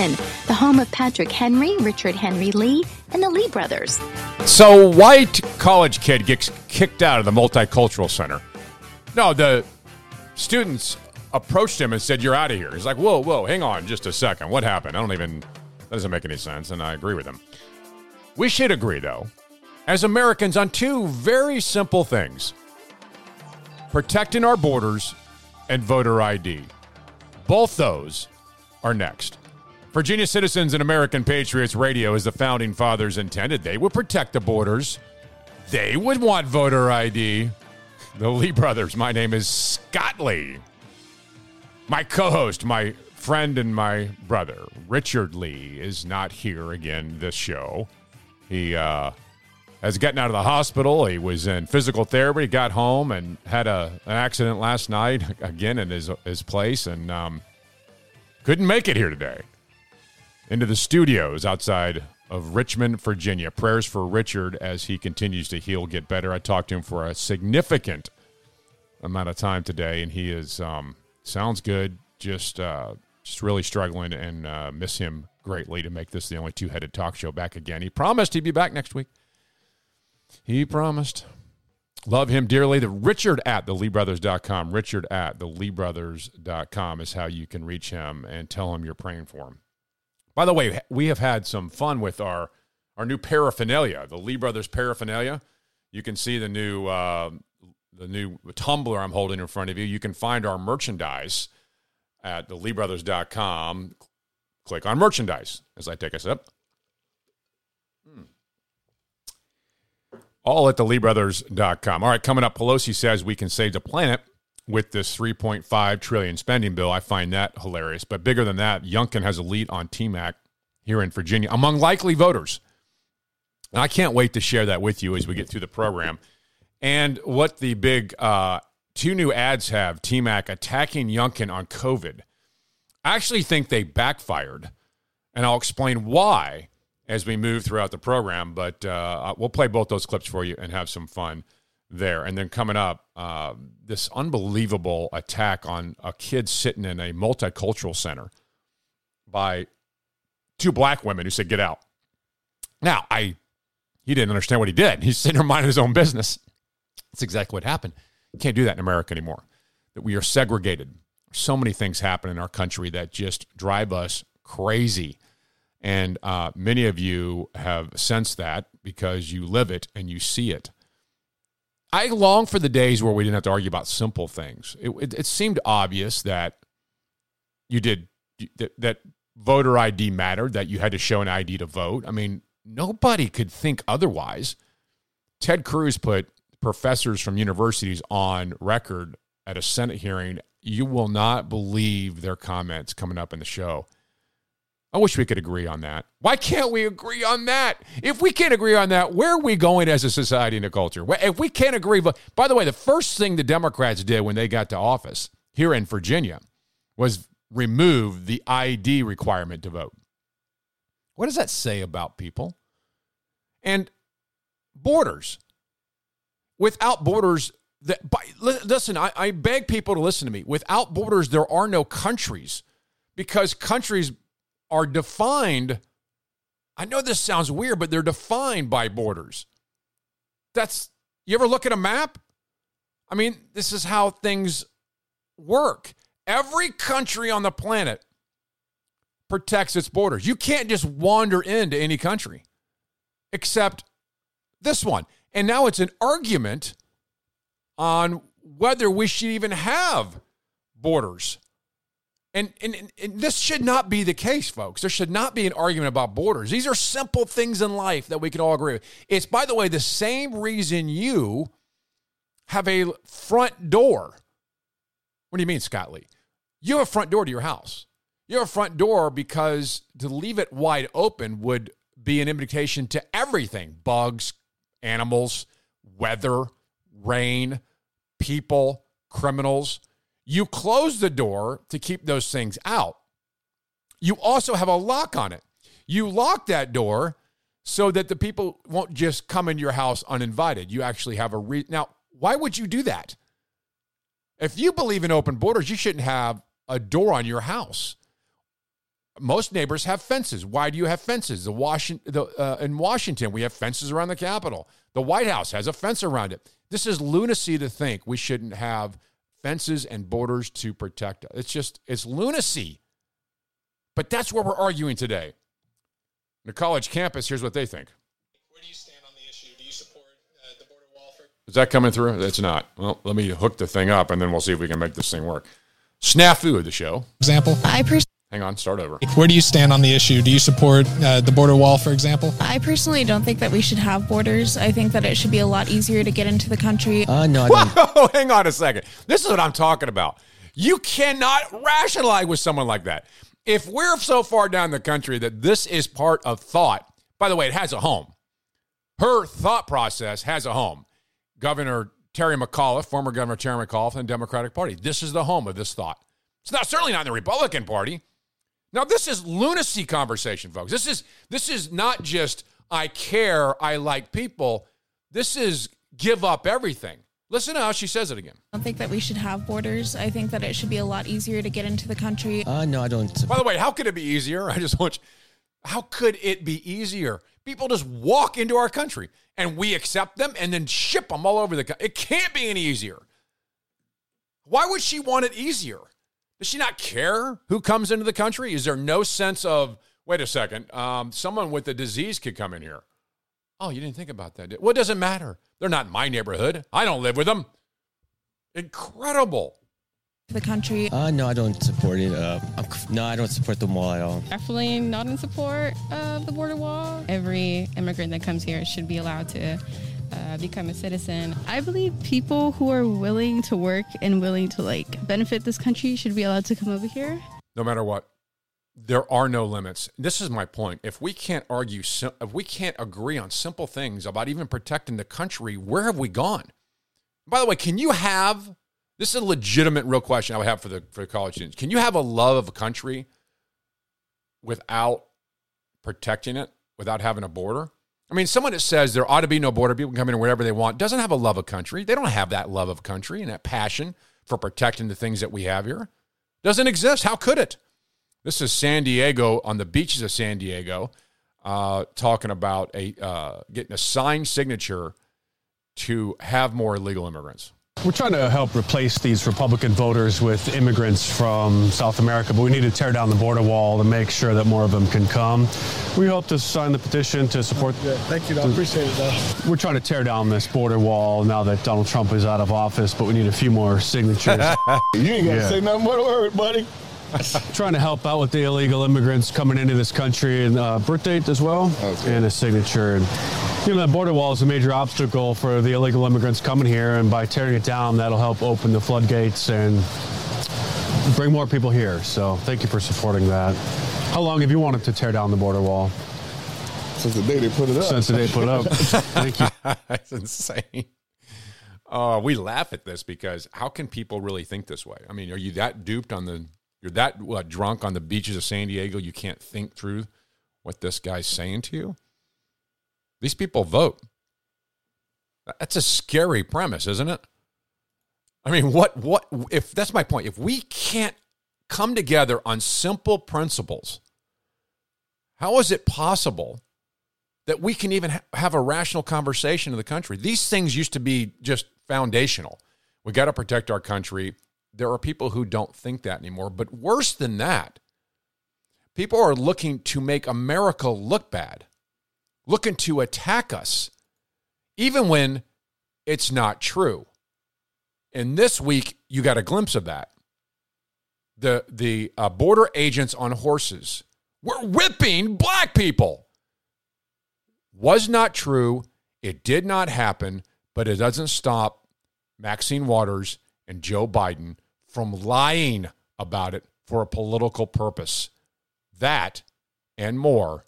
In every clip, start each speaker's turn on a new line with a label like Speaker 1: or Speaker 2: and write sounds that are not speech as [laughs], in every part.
Speaker 1: The home of Patrick Henry, Richard Henry Lee, and the Lee brothers.
Speaker 2: So, white college kid gets kicked out of the multicultural center. No, the students approached him and said, You're out of here. He's like, Whoa, whoa, hang on just a second. What happened? I don't even, that doesn't make any sense. And I agree with him. We should agree, though, as Americans, on two very simple things protecting our borders and voter ID. Both those are next. Virginia Citizens and American Patriots Radio, as the founding fathers intended, they would protect the borders. They would want voter ID. The Lee brothers. My name is Scott Lee. My co host, my friend, and my brother, Richard Lee, is not here again this show. He uh, has gotten out of the hospital. He was in physical therapy. He got home and had a, an accident last night, [laughs] again in his, his place, and um, couldn't make it here today. Into the studios outside of Richmond, Virginia. Prayers for Richard as he continues to heal, get better. I talked to him for a significant amount of time today, and he is um, sounds good. Just uh, just really struggling, and uh, miss him greatly to make this the only two headed talk show back again. He promised he'd be back next week. He promised. Love him dearly. The Richard at the LeeBrothers.com. Richard at the LeeBrothers.com is how you can reach him and tell him you're praying for him. By the way, we have had some fun with our our new paraphernalia, the Lee Brothers paraphernalia. You can see the new uh, the new tumbler I'm holding in front of you. You can find our merchandise at the LeeBrothers.com. Click on merchandise as I take a sip. Hmm. All at the LeeBrothers.com. All right, coming up, Pelosi says we can save the planet with this 3.5 trillion spending bill. I find that hilarious. But bigger than that, Youngkin has a lead on TMAC here in Virginia among likely voters. And I can't wait to share that with you as we get through the program. And what the big uh, two new ads have TMAC attacking Youngkin on COVID. I actually think they backfired. And I'll explain why as we move throughout the program. But uh, we'll play both those clips for you and have some fun there. And then coming up, uh, this unbelievable attack on a kid sitting in a multicultural center by two black women who said, Get out. Now, I he didn't understand what he did. He's sitting there minding his own business. That's exactly what happened. Can't do that in America anymore. That we are segregated. So many things happen in our country that just drive us crazy. And uh, many of you have sensed that because you live it and you see it. I long for the days where we didn't have to argue about simple things. It, it, it seemed obvious that you did that, that voter ID mattered, that you had to show an ID to vote. I mean, nobody could think otherwise. Ted Cruz put professors from universities on record at a Senate hearing. You will not believe their comments coming up in the show. I wish we could agree on that. Why can't we agree on that? If we can't agree on that, where are we going as a society and a culture? If we can't agree, by the way, the first thing the Democrats did when they got to office here in Virginia was remove the ID requirement to vote. What does that say about people? And borders. Without borders, that, by, listen, I, I beg people to listen to me. Without borders, there are no countries because countries are defined. I know this sounds weird, but they're defined by borders. That's, you ever look at a map? I mean, this is how things work. Every country on the planet protects its borders. You can't just wander into any country except this one. And now it's an argument on whether we should even have borders. And, and, and, this should not be the case, folks. There should not be an argument about borders. These are simple things in life that we can all agree with. It's, by the way, the same reason you have a front door. What do you mean, Scott Lee? You have a front door to your house. You have a front door because to leave it wide open would be an invitation to everything bugs, animals, weather, rain, people, criminals you close the door to keep those things out. You also have a lock on it. You lock that door so that the people won't just come into your house uninvited. You actually have a re- Now, why would you do that? If you believe in open borders, you shouldn't have a door on your house. most neighbors have fences. Why do you have fences? The Washington, the, uh, in Washington, we have fences around the Capitol. The White House has a fence around it. This is lunacy to think we shouldn't have fences and borders to protect us. It's just, it's lunacy. But that's where we're arguing today. The college campus, here's what they think.
Speaker 3: Where do you stand on the issue? Do you support uh, the border wall for?
Speaker 2: Is that coming through? It's not. Well, let me hook the thing up and then we'll see if we can make this thing work. Snafu of the show.
Speaker 3: Example.
Speaker 1: I pers-
Speaker 2: Hang on, start over.
Speaker 3: Where do you stand on the issue? Do you support uh, the border wall, for example?
Speaker 4: I personally don't think that we should have borders. I think that it should be a lot easier to get into the country.
Speaker 5: Uh, no, I don't.
Speaker 2: Whoa, [laughs] hang on a second. This is what I'm talking about. You cannot rationalize with someone like that. If we're so far down the country that this is part of thought, by the way, it has a home. Her thought process has a home. Governor Terry McAuliffe, former Governor Terry McAuliffe, and Democratic Party. This is the home of this thought. It's not certainly not in the Republican Party. Now, this is lunacy conversation, folks. This is this is not just I care, I like people. This is give up everything. Listen to how she says it again.
Speaker 4: I don't think that we should have borders. I think that it should be a lot easier to get into the country.
Speaker 5: Uh, no, I don't.
Speaker 2: By the way, how could it be easier? I just want you, how could it be easier? People just walk into our country and we accept them and then ship them all over the country. It can't be any easier. Why would she want it easier? Does she not care who comes into the country? Is there no sense of, wait a second, um, someone with a disease could come in here? Oh, you didn't think about that. What does it matter? They're not in my neighborhood. I don't live with them. Incredible.
Speaker 4: The country.
Speaker 5: Uh, no, I don't support it. Uh, no, I don't support the wall at all.
Speaker 6: Definitely not in support of the border wall. Every immigrant that comes here should be allowed to uh, become a citizen.
Speaker 7: I believe people who are willing to work and willing to like benefit this country should be allowed to come over here.
Speaker 2: No matter what, there are no limits. This is my point. If we can't argue, if we can't agree on simple things about even protecting the country, where have we gone? By the way, can you have this is a legitimate, real question I would have for the for the college students. Can you have a love of a country without protecting it, without having a border? I mean, someone that says there ought to be no border, people can come in wherever they want, doesn't have a love of country. They don't have that love of country and that passion for protecting the things that we have here. Doesn't exist. How could it? This is San Diego on the beaches of San Diego, uh, talking about a uh, getting a signed signature to have more illegal immigrants.
Speaker 8: We're trying to help replace these Republican voters with immigrants from South America, but we need to tear down the border wall to make sure that more of them can come. We hope to sign the petition to support.
Speaker 3: Yeah, thank you. I appreciate it, though.
Speaker 8: We're trying to tear down this border wall now that Donald Trump is out of office, but we need a few more signatures. [laughs]
Speaker 3: You ain't got to
Speaker 8: Yeah.
Speaker 3: say nothing but a word, buddy. [laughs]
Speaker 8: trying to help out with the illegal immigrants coming into this country and uh, birth date as well and a signature and you know that border wall is a major obstacle for the illegal immigrants coming here and by tearing it down that'll help open the floodgates and bring more people here so thank you for supporting that how long have you wanted to tear down the border wall
Speaker 3: Since the day they put it up.
Speaker 8: since the day they put it up [laughs] thank you [laughs]
Speaker 2: That's insane. Uh, we laugh at this because how can people really think this way? I mean, are you that duped on the? You're that what, drunk on the beaches of San Diego? You can't think through what this guy's saying to you. These people vote. That's a scary premise, isn't it? I mean, what what if that's my point? If we can't come together on simple principles, how is it possible that we can even ha- have a rational conversation in the country. These things used to be just foundational. We got to protect our country. There are people who don't think that anymore. But worse than that, people are looking to make America look bad, looking to attack us, even when it's not true. And this week, you got a glimpse of that. The, the uh, border agents on horses were whipping black people was not true. It did not happen, but it doesn't stop Maxine Waters and Joe Biden from lying about it for a political purpose. That and more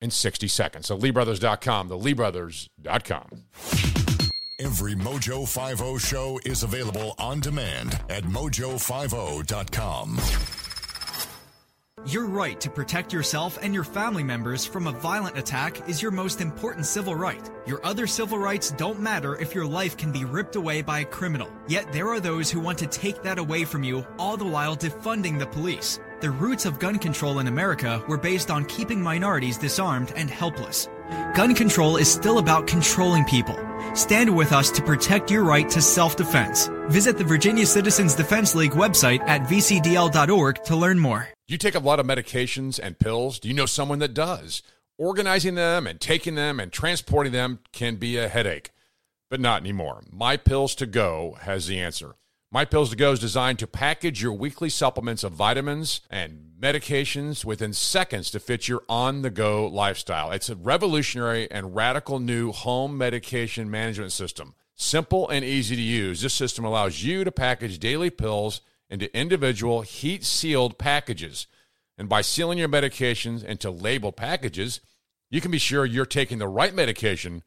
Speaker 2: in 60 seconds. So LeeBrothers.com, the LeeBrothers.com.
Speaker 9: Every Mojo 50 show is available on demand at mojo50.com.
Speaker 10: Your right to protect yourself and your family members from a violent attack is your most important civil right. Your other civil rights don't matter if your life can be ripped away by a criminal. Yet there are those who want to take that away from you, all the while defunding the police. The roots of gun control in America were based on keeping minorities disarmed and helpless. Gun control is still about controlling people. Stand with us to protect your right to self-defense. Visit the Virginia Citizens Defense League website at vcdl.org to learn more.
Speaker 2: You take a lot of medications and pills. Do you know someone that does? Organizing them and taking them and transporting them can be a headache, but not anymore. My Pills to Go has the answer. My Pills to Go is designed to package your weekly supplements of vitamins and medications within seconds to fit your on the go lifestyle. It's a revolutionary and radical new home medication management system. Simple and easy to use, this system allows you to package daily pills into individual heat sealed packages. And by sealing your medications into label packages, you can be sure you're taking the right medication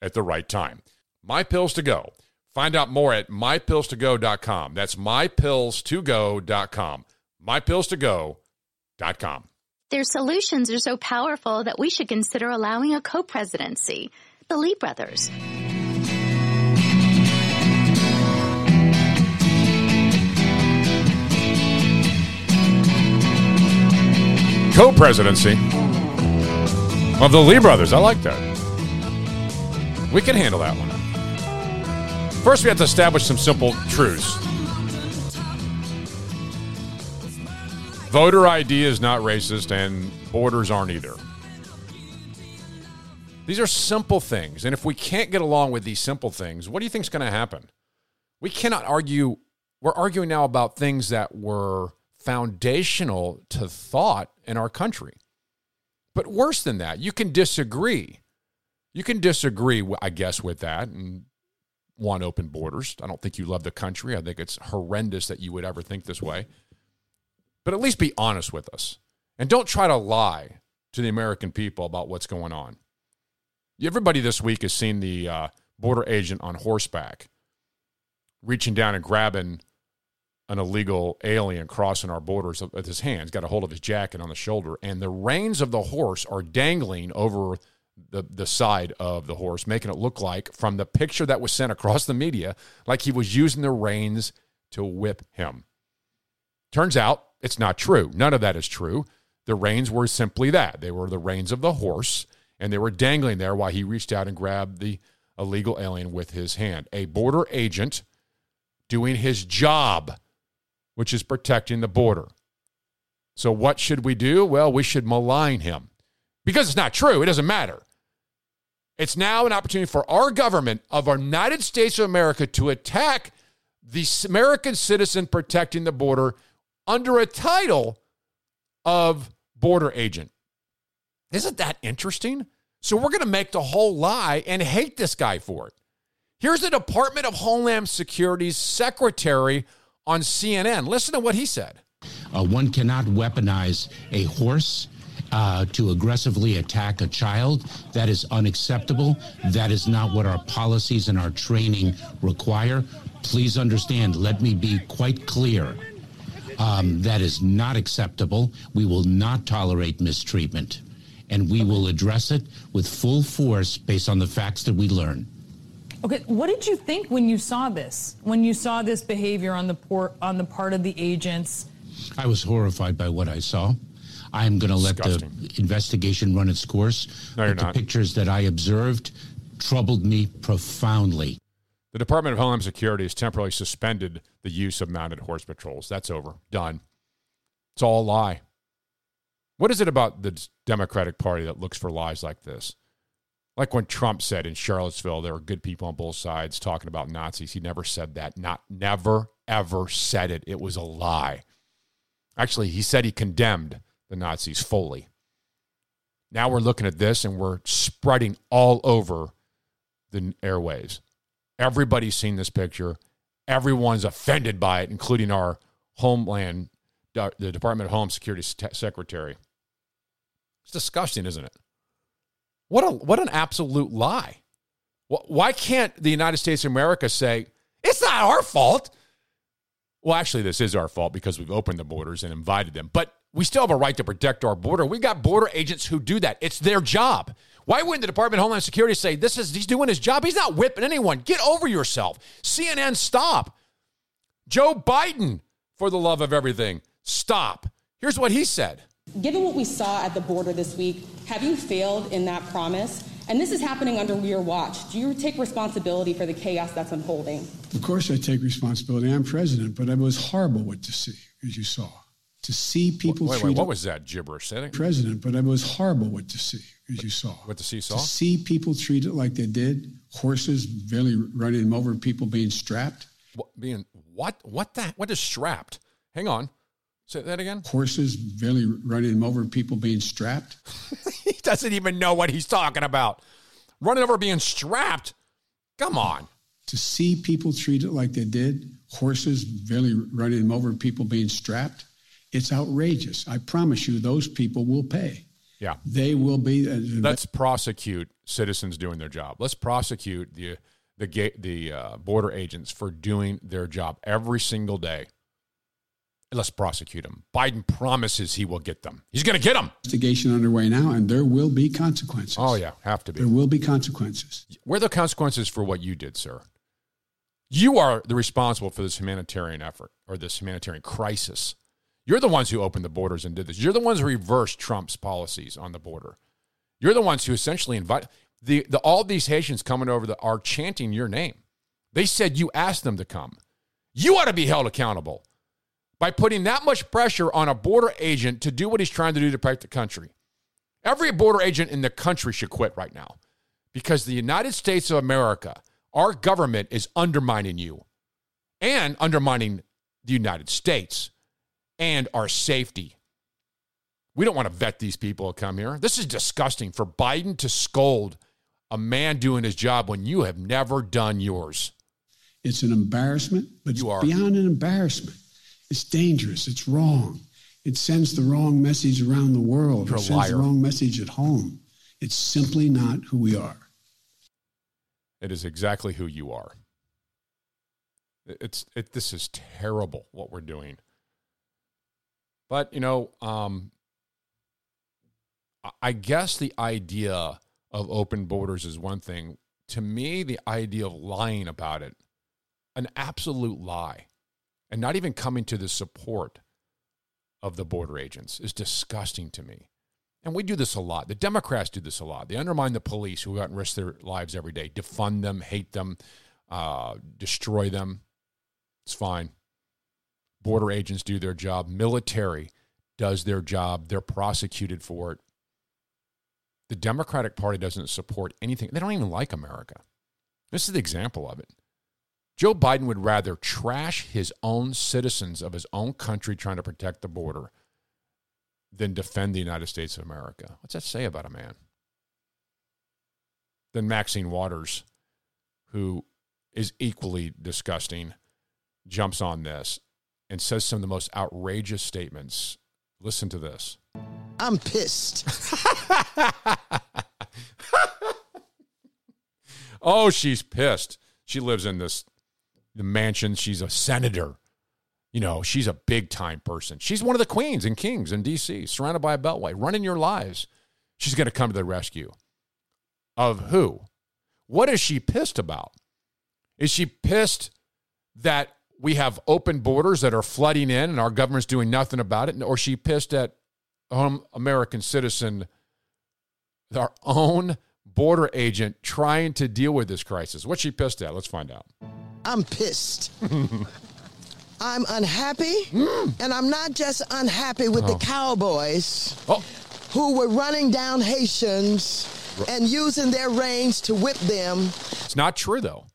Speaker 2: at the right time. My Pills to Go. Find out more at mypillstogo.com. That's mypillstogo.com. Mypillstogo.com.
Speaker 1: Their solutions are so powerful that we should consider allowing a co presidency. The Lee brothers.
Speaker 2: Co presidency of the Lee brothers. I like that. We can handle that one. First, we have to establish some simple truths. Voter ID is not racist, and borders aren't either. These are simple things. And if we can't get along with these simple things, what do you think is going to happen? We cannot argue. We're arguing now about things that were foundational to thought in our country. But worse than that, you can disagree. You can disagree, I guess, with that and want open borders. I don't think you love the country. I think it's horrendous that you would ever think this way. But at least be honest with us. And don't try to lie to the American people about what's going on. Everybody this week has seen the uh, border agent on horseback reaching down and grabbing an illegal alien crossing our borders with his hands, got a hold of his jacket on the shoulder, and the reins of the horse are dangling over the, the side of the horse, making it look like, from the picture that was sent across the media, like he was using the reins to whip him. Turns out it's not true. None of that is true. The reins were simply that they were the reins of the horse, and they were dangling there while he reached out and grabbed the illegal alien with his hand. A border agent doing his job which is protecting the border. So, what should we do? Well, we should malign him because it's not true. It doesn't matter. It's now an opportunity for our government of our United States of America to attack the American citizen protecting the border under a title of border agent. Isn't that interesting? So, we're going to make the whole lie and hate this guy for it. Here's the Department of Homeland Security's secretary on CNN. Listen to what he said.
Speaker 11: Uh, one cannot weaponize a horse uh, to aggressively attack a child. That is unacceptable. That is not what our policies and our training require. Please understand, let me be quite clear. Um, that is not acceptable. We will not tolerate mistreatment, and we will address it with full force based on the facts that we learn.
Speaker 12: Okay, what did you think when you saw this? When you saw this behavior on the port on the part of the agents?
Speaker 11: I was horrified by what I saw. I'm going to let the investigation run its course.
Speaker 2: No, you're
Speaker 11: but the
Speaker 2: not.
Speaker 11: pictures that I observed troubled me profoundly.
Speaker 2: The Department of Homeland Security has temporarily suspended the use of mounted horse patrols. That's over. Done. It's all a lie. What is it about the Democratic Party that looks for lies like this? Like when Trump said in Charlottesville, there were good people on both sides talking about Nazis. He never said that. Not never ever said it. It was a lie. Actually, he said he condemned the Nazis fully. Now we're looking at this and we're spreading all over the airwaves. Everybody's seen this picture. Everyone's offended by it, including our Homeland, uh, the Department of Home Security Secretary. It's disgusting, isn't it? What a what an absolute lie. Why can't the United States of America say it's not our fault? Well, actually, this is our fault because we've opened the borders and invited them. But we still have a right to protect our border. We've got border agents who do that. It's their job. Why wouldn't the Department of Homeland Security say this is he's doing his job? He's not whipping anyone. Get over yourself. CNN, stop. Joe Biden, for the love of everything, stop. Here's what he said.
Speaker 13: Given what we saw at the border this week, have you failed in that promise? And this is happening under your watch. Do you take responsibility for the chaos that's unfolding?
Speaker 14: Of course, I take responsibility. I'm president, but it was horrible what to see, as you saw. To see people
Speaker 2: Wait, wait,
Speaker 14: treated.
Speaker 2: what was that gibberish? Say it.
Speaker 14: president, but it was horrible what to see, as you saw.
Speaker 2: What to see saw.
Speaker 14: To see people treated like they did, horses barely running them over, people being strapped,
Speaker 2: What, being what? What that? What is strapped? Hang on. Say that again.
Speaker 14: horses barely running them over, people being strapped. [laughs]
Speaker 2: he doesn't even know what he's talking about. Running over being strapped. Come on.
Speaker 14: To see people treated like they did, horses barely running them over, people being strapped, it's outrageous. I promise you, those people will pay.
Speaker 2: Yeah.
Speaker 14: They will be. Uh,
Speaker 2: Let's prosecute citizens doing their job. Let's prosecute the the ga- the uh, border agents for doing their job every single day. Let's prosecute them. Biden promises he will get them. He's going to get them.
Speaker 14: investigation underway now, and there will be consequences.
Speaker 2: Oh yeah, have to be.
Speaker 14: There will be consequences.
Speaker 2: Where are the consequences for what you did, sir? You are the responsible for this humanitarian effort or this humanitarian crisis. You're the ones who opened the borders and did this. You're the ones who reversed Trump's policies on the border. You're the ones who essentially invite the, the all these Haitians coming over the, are chanting your name. They said you asked them to come. You ought to be held accountable by putting that much pressure on a border agent to do what he's trying to do to protect the country. Every border agent in the country should quit right now because the United States of America, our government is undermining you and undermining the United States and our safety. We don't want to vet these people who come here. This is disgusting for Biden to scold a man doing his job when you have never done yours.
Speaker 14: It's an embarrassment, but
Speaker 2: You
Speaker 14: it's
Speaker 2: are.
Speaker 14: beyond an embarrassment. It's dangerous. It's wrong. It sends the wrong message around the world.
Speaker 2: You're
Speaker 14: it sends the wrong message at home. It's simply not who we are.
Speaker 2: It is exactly who you are. It's it, this is terrible what we're doing. But you know, um, I guess the idea of open borders is one thing. To me, the idea of lying about it, an absolute lie, and not even coming to the support of the border agents is disgusting to me. And we do this a lot. The Democrats do this a lot. They undermine the police who go out and risk their lives every day, defund them, hate them, uh, destroy them. It's fine. Border agents do their job. Military does their job. They're prosecuted for it. The Democratic Party doesn't support anything. They don't even like America. This is the example of it. Joe Biden would rather trash his own citizens of his own country trying to protect the border than defend the United States of America. What's that say about a man? Then Maxine Waters, who is equally disgusting, jumps on this and says some of the most outrageous statements. Listen to this.
Speaker 15: I'm pissed. [laughs] [laughs]
Speaker 2: Oh, she's pissed. She lives in this the mansion. She's a senator. You know, she's a big time person. She's one of the queens and kings in D.C., surrounded by a beltway, running your lives. She's going to come to the rescue. Of who? What is she pissed about? Is she pissed that we have open borders that are flooding in and our government's doing nothing about it? Or she pissed at home American citizen, our own border agent trying to deal with this crisis? What's she pissed at? Let's find out.
Speaker 15: I'm pissed. [laughs] I'm unhappy, mm. and I'm not just unhappy with
Speaker 2: Oh.
Speaker 15: the cowboys
Speaker 2: Oh.
Speaker 15: who were running down Haitians and using their reins to whip them.
Speaker 2: It's not true, though.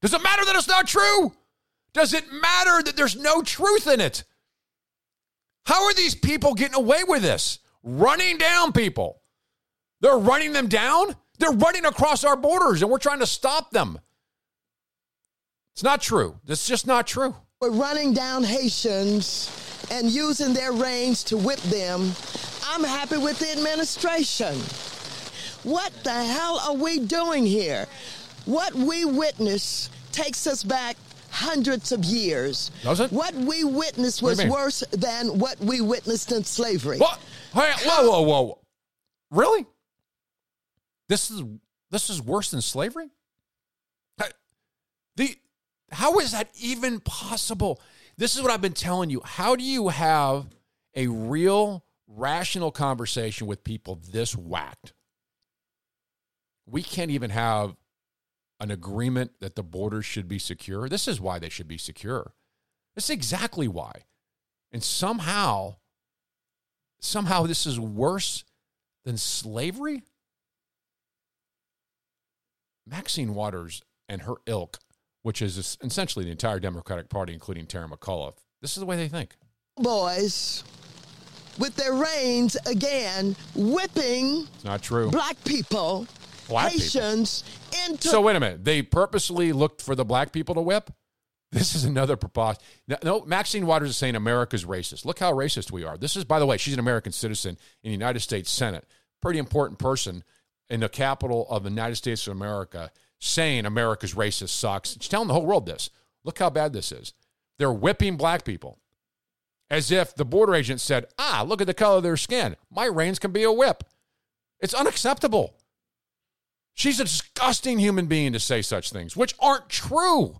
Speaker 2: Does it matter that it's not true? Does it matter that there's no truth in it? How are these people getting away with this? Running down people. They're running them down? They're running across our borders and we're trying to stop them. It's not true. It's just not true.
Speaker 15: We're running down Haitians and using their reins to whip them. I'm happy with the administration. What the hell are we doing here? What we witness takes us back hundreds of years.
Speaker 2: Does it?
Speaker 15: What we witnessed was worse than what we witnessed in slavery.
Speaker 2: What? Hey, whoa, whoa, whoa! Really? This is this is worse than slavery. The how is that even possible? This is what I've been telling you. How do you have a real rational conversation with people this whacked? We can't even have an agreement that the borders should be secure. This is why they should be secure. This is exactly why. And somehow, somehow this is worse than slavery? Maxine Waters and her ilk, which is essentially the entire Democratic Party, including Terry McAuliffe, this is the way they think.
Speaker 15: Boys with their reins again whipping
Speaker 2: It's not true.
Speaker 15: black people,
Speaker 2: Black people.
Speaker 15: Into
Speaker 2: So wait a minute. They purposely looked for the black people to whip? This is another preposterous. No, no, Maxine Waters is saying America's racist. Look how racist we are. This is, by the way, she's an American citizen in the United States Senate. Pretty important person in the capital of the United States of America saying America's racist sucks. She's telling the whole world this. Look how bad this is. They're whipping black people as if the border agent said, ah, look at the color of their skin. My reins can be a whip. It's unacceptable. She's a disgusting human being to say such things, which aren't true.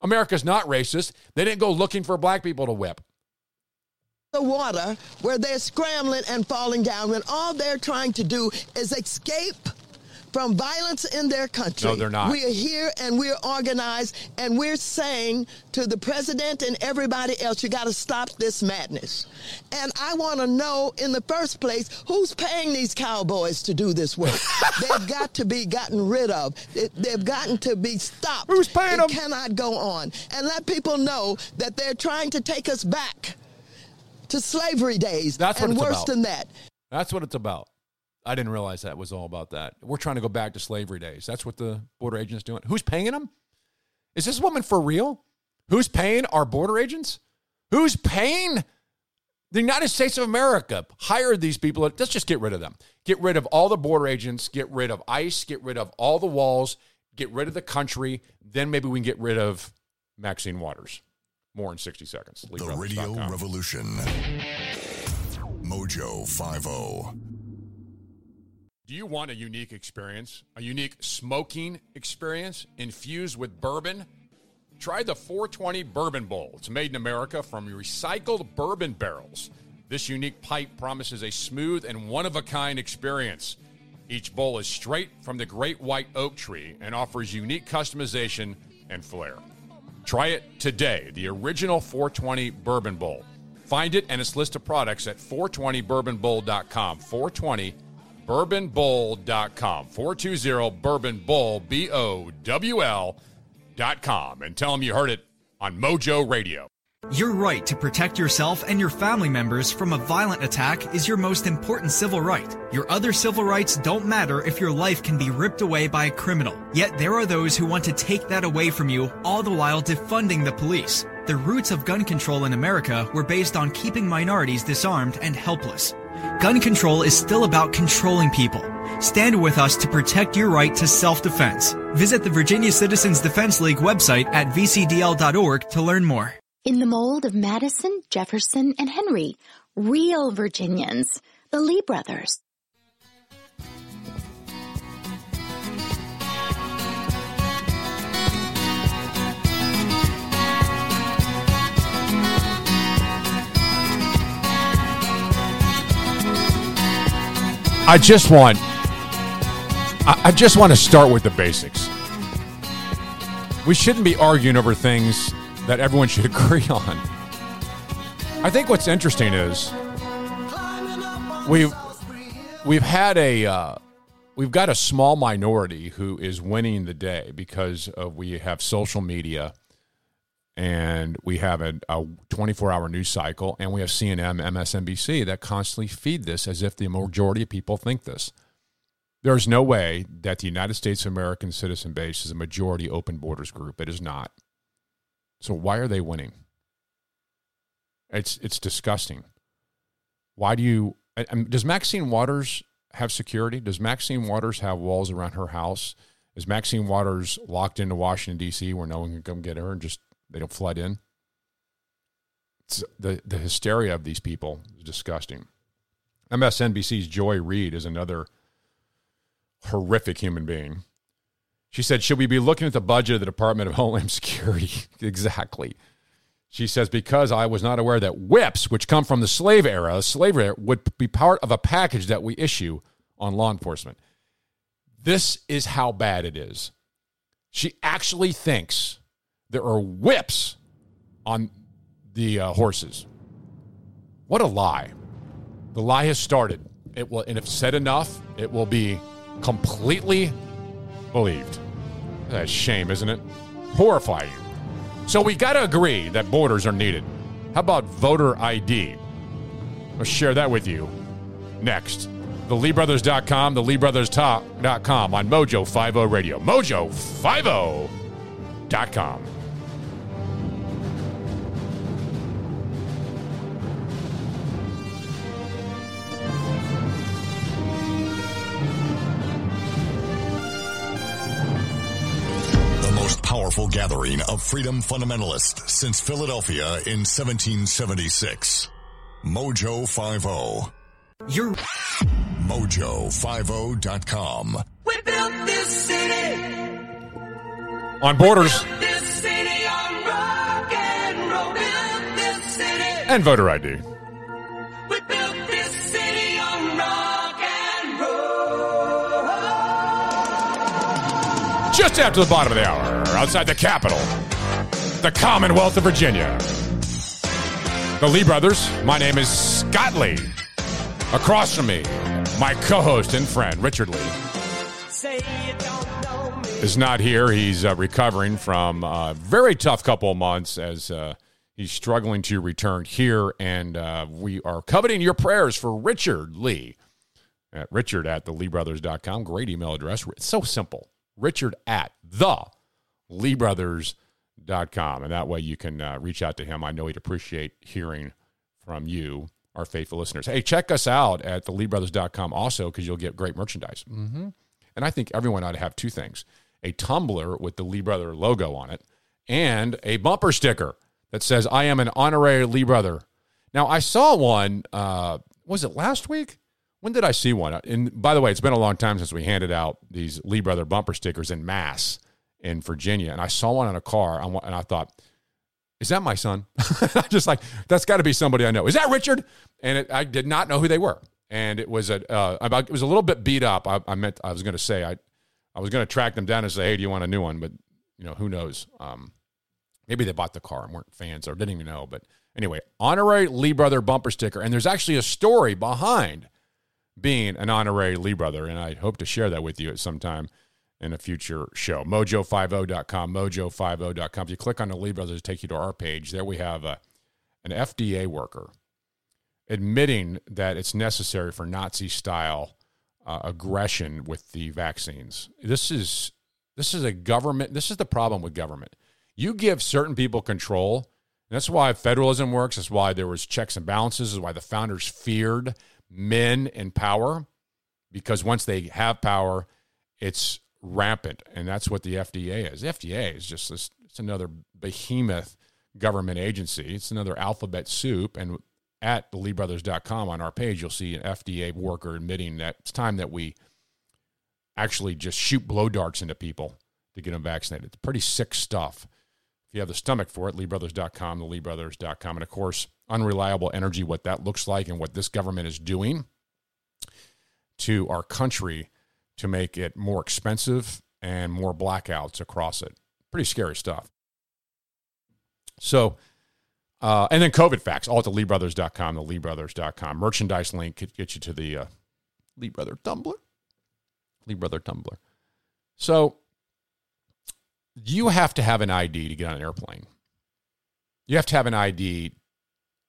Speaker 2: America's not racist. They didn't go looking for black people to whip.
Speaker 15: the water where they're scrambling and falling down when all they're trying to do is escape from violence in their country.
Speaker 2: No, they're not.
Speaker 15: We are here and we're organized and we're saying to the president and everybody else, you got to stop this madness. And I want to know in the first place who's paying these cowboys to do this work. [laughs] They've got to be gotten rid of. They- They've gotten to be stopped. Who's paying them? It cannot go on. And let people know that they're trying to take us back to slavery days
Speaker 2: That's what
Speaker 15: and worse
Speaker 2: about.
Speaker 15: than that.
Speaker 2: That's what it's about. I didn't realize that was all about that. We're trying to go back to slavery days. That's what the border agent's doing. Who's paying them? Is this woman for real? Who's paying our border agents? Who's paying the United States of America? Hired these people. Let's just get rid of them. Get rid of all the border agents. Get rid of ICE. Get rid of all the walls. Get rid of the country. Then maybe we can get rid of Maxine Waters. More in 60 seconds.
Speaker 9: The Radio. Revolution. Mojo oh. 50.
Speaker 2: Do you want a unique experience? A unique smoking experience infused with bourbon? Try the 420 Bourbon Bowl. It's made in America from recycled bourbon barrels. This unique pipe promises a smooth and one of a kind experience. Each bowl is straight from the great white oak tree and offers unique customization and flair. Try it today, the original 420 Bourbon Bowl. Find it and its list of products at 420bourbonbowl.com. 420 bourbonbowl.com. 420 Bourbon Bowl, B O W L dot com. And tell them you heard it on Mojo Radio.
Speaker 10: Your right to protect yourself and your family members from a violent attack is your most important civil right. Your other civil rights don't matter if your life can be ripped away by a criminal. Yet there are those who want to take that away from you, all the while defunding the police. The roots of gun control in America were based on keeping minorities disarmed and helpless. Gun control is still about controlling people. Stand with us to protect your right to self-defense. Visit the Virginia Citizens Defense League website at vcdl.org to learn more.
Speaker 1: In the mold of Madison, Jefferson, and Henry, real Virginians, the Lee brothers.
Speaker 2: I just want I, just want to start with the basics. We shouldn't be arguing over things that everyone should [laughs] agree on. I think what's interesting is we've we've had a uh, we've got a small minority who is winning the day because of we have social media and we have a, a 24 hour news cycle and we have CNN, MSNBC that constantly feed this as if the majority of people think this. There's no way that the United States American citizen base is a majority open borders group. It is not. So why are they winning? It's it's disgusting. Why do you? Does Maxine Waters have security? Does Maxine Waters have walls around her house Is Maxine Waters locked into Washington D.C. where no one can come get her and just they don't flood in? It's the the hysteria of these people is disgusting. MSNBC's Joy Reid is another horrific human being. She said, Should we be looking at the budget of the Department of [laughs] Homeland Security? [laughs] exactly. She says, Because I was not aware that whips, which come from the slave era, slavery era, would be part of a package that we issue on law enforcement. This is how bad it is. She actually thinks there are whips on the uh, horses. What a lie. The lie has started. It will, and if said enough, it will be completely believed. That's shame, isn't it? Horrifying. So we got to agree that borders are needed. How about voter ID? I'll share that with you next. The LeeBrothers.com, the LeeBrothers.com on Mojo 50 Radio. Mojo50.com.
Speaker 9: powerful gathering of freedom fundamentalists since Philadelphia in 1776. Mojo 50.
Speaker 10: You're
Speaker 9: Mojo50.com.
Speaker 16: We built this city.
Speaker 2: On borders
Speaker 16: This city on rock and roll. Built this city.
Speaker 2: and voter ID.
Speaker 16: We built this city on rock and roll.
Speaker 2: Just after the bottom of the hour, outside the capital, the Commonwealth of Virginia. The Lee Brothers. My name is Scott Lee. Across from me, my co host and friend, Richard Lee,
Speaker 16: Say you don't know me.
Speaker 2: is not here. He's uh, recovering from a very tough couple of months as uh, he's struggling to return here. And uh, we are coveting your prayers for Richard Lee at richard at the theleebrothers.com. Great email address. It's so simple. Richard at the leebrothers.com. And that way you can uh, reach out to him. I know he'd appreciate hearing from you, our faithful listeners. Hey, check us out at theleebrothers.com also because you'll get great merchandise. Mm-hmm. And I think everyone ought to have two things a tumbler with the Lee Brother logo on it and a bumper sticker that says, I am an honorary Lee Brother. Now, I saw one, uh, was it last week? When did I see one? And by the way, it's been a long time since we handed out these Lee Brother bumper stickers in mass in Virginia. And I saw one on a car and I thought, is that my son? [laughs] I just like, that's got to be somebody I know. Is that Richard? And it, I did not know who they were. And it was a, uh, about, it was a little bit beat up. I, I meant, I was going to say, I, I was going to track them down and say, hey, do you want a new one? But, you know, who knows? Um, maybe they bought the car and weren't fans or didn't even know. But anyway, honorary Lee Brother bumper sticker. And there's actually a story behind being an honorary Lee Brother. And I hope to share that with you at some time in a future show. Mojo50.com, mojo50.com. If you click on the Lee Brothers, take you to our page. There we have a, an FDA worker admitting that it's necessary for Nazi style uh, aggression with the vaccines. This is this is a government. This is the problem with government. You give certain people control. that's why federalism works. That's why there was checks and balances. Is why the founders feared men in power, because once they have power, it's rampant, and that's what the FDA is. The FDA is just this. It's another behemoth government agency. It's another alphabet soup, and at theleebrothers.com on our page, you'll see an FDA worker admitting that it's time that we actually just shoot blow darts into people to get them vaccinated. It's pretty sick stuff. If you have the stomach for it, leebrothers.com, theleebrothers.com. And of course, unreliable energy, what that looks like and what this government is doing to our country to make it more expensive and more blackouts across it. Pretty scary stuff. So, uh, and then COVID facts, all at the LeeBrothers.com, the LeeBrothers.com. Merchandise link could get you to the uh, Lee Brother tumbler. Lee Brother tumbler. So you have to have an ID to get on an airplane. You have to have an ID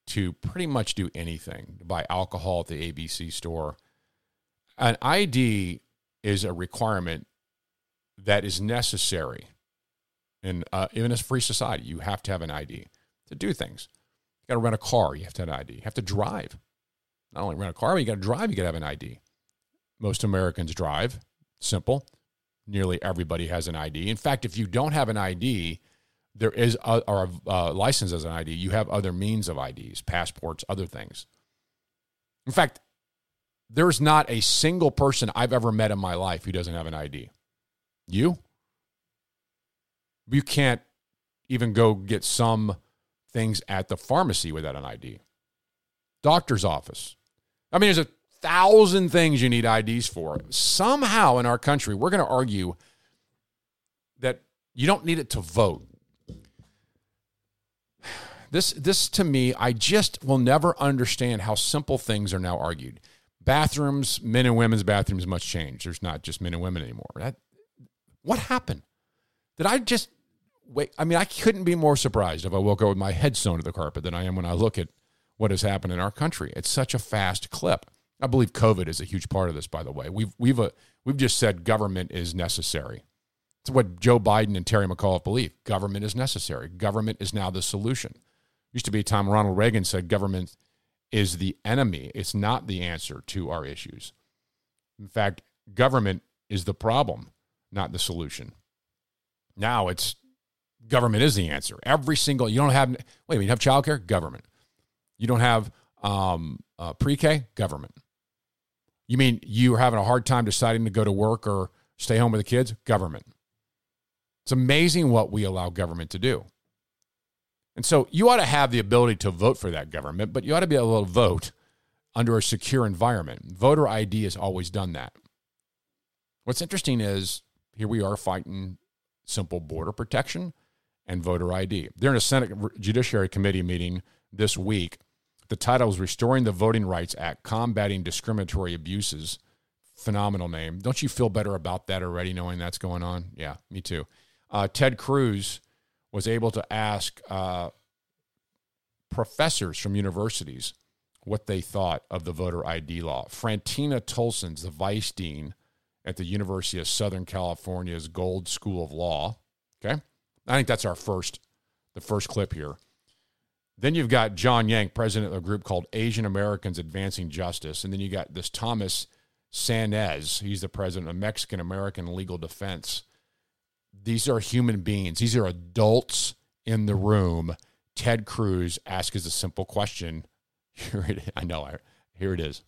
Speaker 2: to pretty much do anything, to buy alcohol at the ABC store. An ID is a requirement that is necessary in uh, even in a free society. You have to have an ID to do things. You got to rent a car. You have to have an ID. You have to drive. Not only rent a car, but you got to drive. You got to have an ID. Most Americans drive. Simple. nearly everybody has an ID. In fact, if you don't have an ID, there is a, or a uh, license as an ID. You have other means of IDs, passports, other things. In fact, there's not a single person I've ever met in my life who doesn't have an ID. You? You can't even go get some things at the pharmacy without an ID. Doctor's office. I mean, there's a thousand things you need IDs for. Somehow in our country, we're going to argue that you don't need it to vote. This, this to me, I just will never understand how simple things are now argued. Bathrooms, men and women's bathrooms must change. There's not just men and women anymore. That, what happened? Did I just wait? I mean, I couldn't be more surprised if I woke up with my head sewn to the carpet than I am when I look at what has happened in our country. It's such a fast clip. I believe COVID is a huge part of this. By the way, we've we've uh, we've just said government is necessary. It's what Joe Biden and Terry McAuliffe believe. Government is necessary. Government is now the solution. Used to be a time Ronald Reagan said government is the enemy. It's not the answer to our issues. In fact, government is the problem, not the solution. Now it's government is the answer. Every single you don't have wait, you have childcare, government. You don't have um, uh, pre-K, government. You mean you're having a hard time deciding to go to work or stay home with the kids? Government. It's amazing what we allow government to do. And so you ought to have the ability to vote for that government, but you ought to be able to vote under a secure environment. Voter ID has always done that. What's interesting is here we are fighting simple border protection and voter ID. They're in a Senate Judiciary Committee meeting this week. The title is Restoring the Voting Rights Act Combating Discriminatory Abuses. Phenomenal name. Don't you feel better about that already, knowing that's going on? Yeah, me too. Uh, Ted Cruz was able to ask uh, professors from universities what they thought of the voter ID law. Franita Tolson's the vice dean at the University of Southern California's Gould School of Law. Okay. I think that's our first, the first clip here. Then you've got John Yang, president of a group called Asian Americans Advancing Justice. And then you got this Thomas Saenz. He's the president of Mexican American Legal Defense. These are human beings, these are adults in the room. Ted Cruz asks a simple question. [laughs] Here it is. I know. Here it is.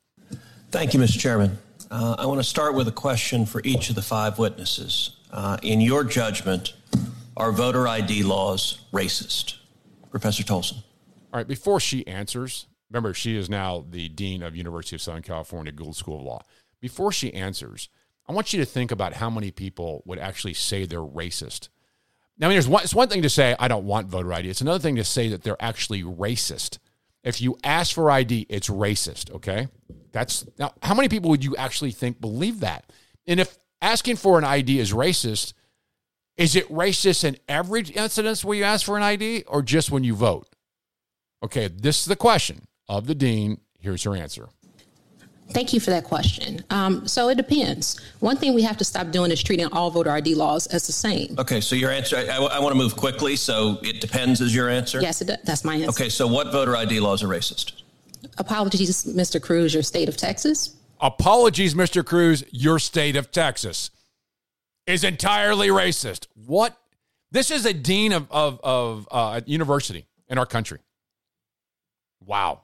Speaker 17: Thank you, Mr. Chairman. Uh, I want to start with a question for each of the five witnesses. Uh, in your judgment, are voter ID laws racist? Professor Tolson.
Speaker 2: All right, before she answers, remember she is now the dean of University of Southern California Gould School of Law. Before she answers, I want you to think about how many people would actually say they're racist. Now, I mean, there's one, it's one thing to say I don't want voter ID. It's another thing to say that they're actually racist. If you ask for ID, it's racist. Okay, that's now. How many people would you actually think believe that? And if asking for an ID is racist, is it racist in every incident where you ask for an ID, or just when you vote? Okay, this is the question of the dean. Here's her answer.
Speaker 18: Thank you for that question. Um, so it depends. One thing we have to stop doing is treating all voter ID laws as the same.
Speaker 17: Okay, so your answer, I, I, I want to move quickly, so it depends is your answer?
Speaker 18: Yes, it, that's my answer.
Speaker 17: Okay, so what voter ID laws are racist?
Speaker 18: Apologies, Mr. Cruz, your state of Texas.
Speaker 2: Apologies, Mr. Cruz, your state of Texas is entirely racist. What? This is a dean of, of, of uh, university in our country. Wow.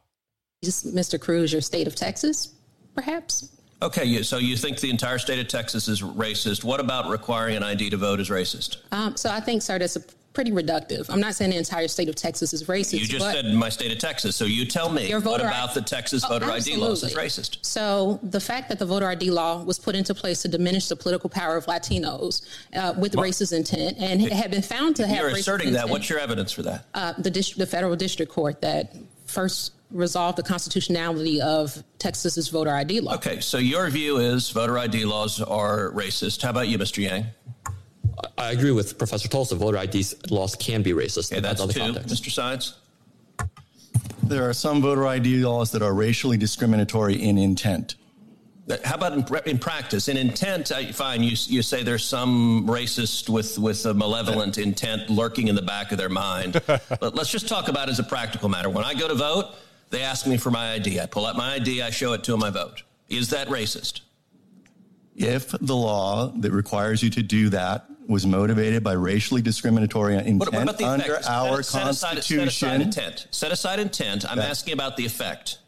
Speaker 18: Mr. Cruz, your state of Texas, perhaps?
Speaker 17: Okay, so you think the entire state of Texas is racist. What about requiring an ID to vote is racist?
Speaker 18: Um, so I think, sir, that's a pretty reductive. I'm not saying the entire state of Texas is racist.
Speaker 17: You just said my state of Texas, so you tell me what about I- the Texas
Speaker 18: Oh,
Speaker 17: voter ID laws is racist?
Speaker 18: So the fact that the voter ID law was put into place to diminish the political power of Latinos uh, with
Speaker 17: What?
Speaker 18: racist intent and it had been found to have
Speaker 17: You're asserting that.
Speaker 18: intent.
Speaker 17: What's your evidence for that?
Speaker 18: uh, the, dis- the federal district court that first resolved the constitutionality of Texas's voter ID law.
Speaker 17: Okay, so your view is voter ID laws are racist. How about you, Mr. Yang?
Speaker 19: I agree with Professor Tolson. Voter ID laws can be racist.
Speaker 17: Okay, that's
Speaker 19: on
Speaker 17: two.
Speaker 19: context.
Speaker 17: Mr. Saenz?
Speaker 20: There are some voter ID laws that are racially discriminatory in intent.
Speaker 17: How about in, in practice? In intent, uh, fine. You, you say there's some racist with, with a malevolent intent lurking in the back of their mind. [laughs] but let's just talk about it as a practical matter. When I go to vote, they ask me for my ID. I pull out my ID, I show it to them, I vote. Is that racist?
Speaker 20: If the law that requires you to do that was motivated by racially discriminatory intent
Speaker 17: What, what about the
Speaker 20: under
Speaker 17: effect?
Speaker 20: our
Speaker 17: set, aside,
Speaker 20: Constitution,
Speaker 17: set aside intent. Set aside intent. I'm
Speaker 20: That-
Speaker 17: asking about the effect.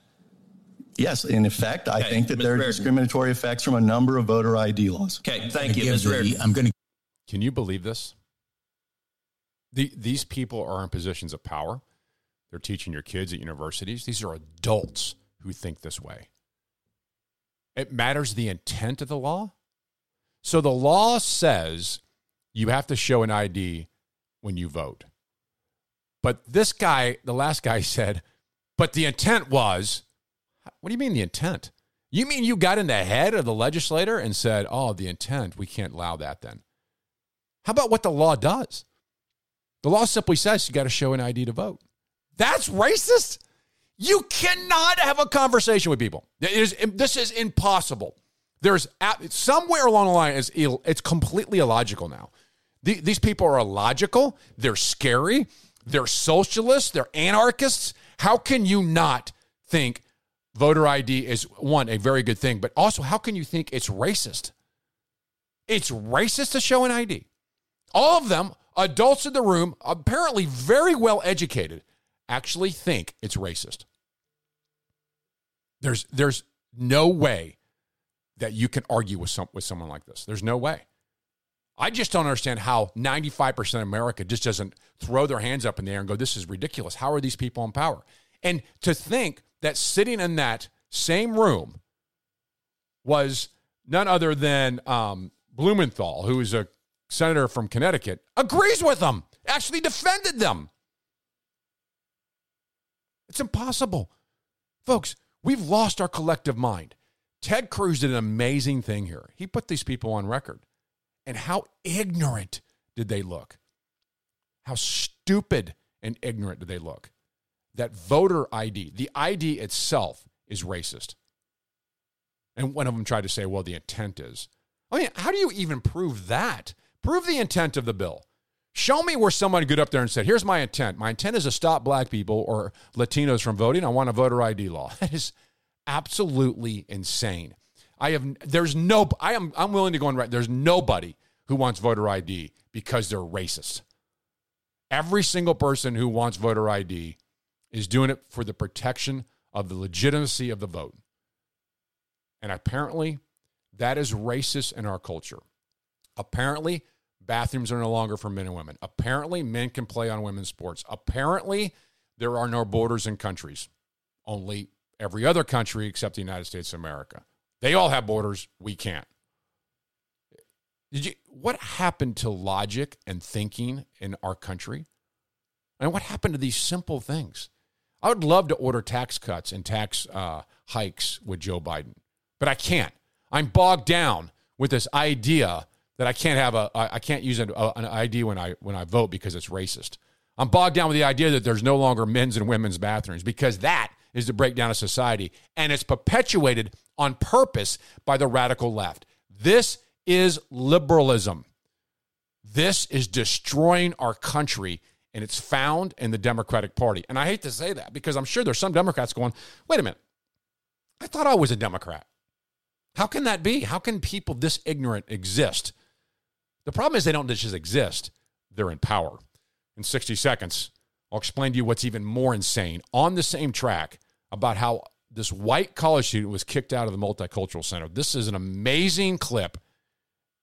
Speaker 20: yes, in effect, I think that
Speaker 17: Ms.
Speaker 20: there are
Speaker 17: Reardon.
Speaker 20: discriminatory effects from a number of voter ID laws.
Speaker 17: Okay, thank you, Ms. Reardon.
Speaker 2: I'm going to. Can you believe this? The, these people are in positions of power. They're teaching your kids at universities. These are adults who think this way. It matters the intent of the law. So the law says you have to show an ID when you vote. But this guy, the last guy [laughs] said, but the intent was, what do you mean the intent? You mean you got in the head of the legislator and said, oh, the intent, we can't allow that then? How about what the law does? The law simply says you got to show an ID to vote. That's racist. You cannot have a conversation with people. This is impossible. There's somewhere along the line, it's, it's completely illogical now. The- these people are illogical. They're scary. They're socialists. They're anarchists. How can you not think voter ID is one, a very good thing, but also how can you think it's racist? It's racist to show an ID. All of them, adults in the room, apparently very well educated, actually think it's racist. There's there's no way that you can argue with some with someone like this. There's no way. I just don't understand how 95% of America just doesn't throw their hands up in the air and go, this is ridiculous. How are these people in power? And to think that sitting in that same room was none other than um, Blumenthal, who is a senator from Connecticut, agrees with them, actually defended them. It's impossible. Folks, we've lost our collective mind. Ted Cruz did an amazing thing here. He put these people on record. And how ignorant did they look? How stupid and ignorant did they look? That voter ID, the ID itself, is racist. And one of them tried to say, well, the intent is. I mean, how do you even prove that? Prove the intent of the bill. Show me where someone got up there and said, here's my intent. My intent is to stop black people or Latinos from voting. I want a voter ID law. [laughs] That is absolutely insane. I have there's no I am I'm willing to go on right. There's nobody who wants voter ID because they're racist. Every single person who wants voter ID is doing it for the protection of the legitimacy of the vote. And apparently that is racist in our culture. Apparently bathrooms are no longer for men and women. Apparently men can play on women's sports. Apparently there are no borders in countries. Only every other country except the United States of America. They all have borders. We can't. Did you? What happened to logic and thinking in our country? And what happened to these simple things? I would love to order tax cuts and tax uh, hikes with Joe Biden, but I can't. I'm bogged down with this idea that I can't have a I can't use an, a, an ID when I when I vote because it's racist. I'm bogged down with the idea that there's no longer men's and women's bathrooms because that is the breakdown of society and it's perpetuated on purpose by the radical left. This is liberalism. This is destroying our country and it's found in the Democratic Party. And I hate to say that because I'm sure there's some Democrats going, "Wait a minute. I thought I was a Democrat." How can that be? How can people this ignorant exist? The problem is they don't just exist, they're in power. In 60 seconds, I'll explain to you what's even more insane on the same track about how this white college student was kicked out of the multicultural center. This is an amazing clip,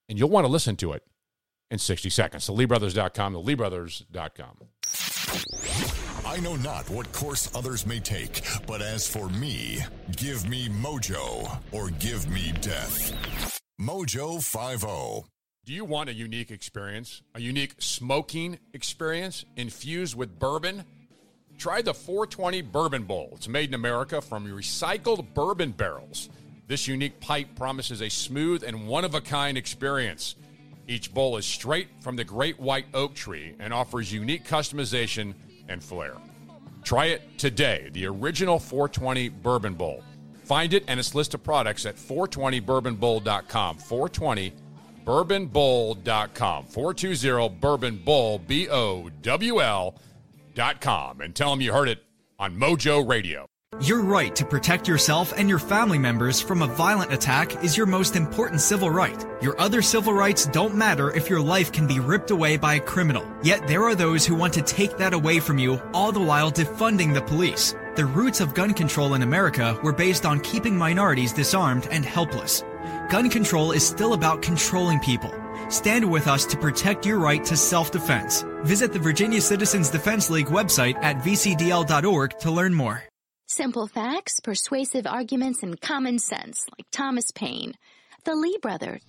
Speaker 2: and you'll want to listen to it in 60 seconds. The LeeBrothers.com, the LeeBrothers.com.
Speaker 9: I know not what course others may take, but as for me, give me mojo or give me death. Mojo oh. 50.
Speaker 2: Do you want a unique experience? A unique smoking experience infused with bourbon? Try the 420 Bourbon Bowl. It's made in America from recycled bourbon barrels. This unique pipe promises a smooth and one of a kind experience. Each bowl is straight from the great white oak tree and offers unique customization and flair. Try it today, the original 420 Bourbon Bowl. Find it and its list of products at 420bourbonbowl.com. 420 bourbonbowl.com 420 bourbon bowl b o w l dot com and tell them you heard it on mojo radio
Speaker 10: Your right to protect yourself and your family members from a violent attack is your most important civil right. Your other civil rights don't matter if your life can be ripped away by a criminal. Yet there are those who want to take that away from you, all the while defunding the police. The roots of gun control in America were based on keeping minorities disarmed and helpless. Gun control is still about controlling people. Stand with us to protect your right to self-defense. Visit the Virginia Citizens Defense League website at vcdl.org to learn more.
Speaker 1: Simple facts, persuasive arguments, and common sense, like Thomas Paine. The Lee brothers.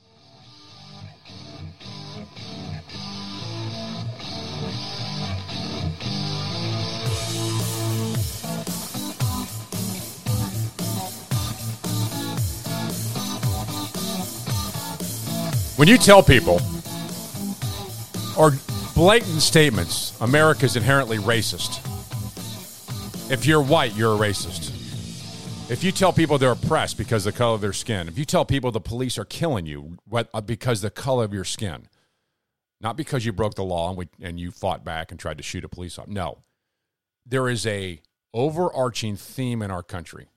Speaker 2: When you tell people, or blatant statements, America's inherently racist. If you're white, you're a racist. If you tell people they're oppressed because of the color of their skin, if you tell people the police are killing you uh, because the color of your skin, not because you broke the law and, we, and you fought back and tried to shoot a police officer. No, there is a overarching theme in our country.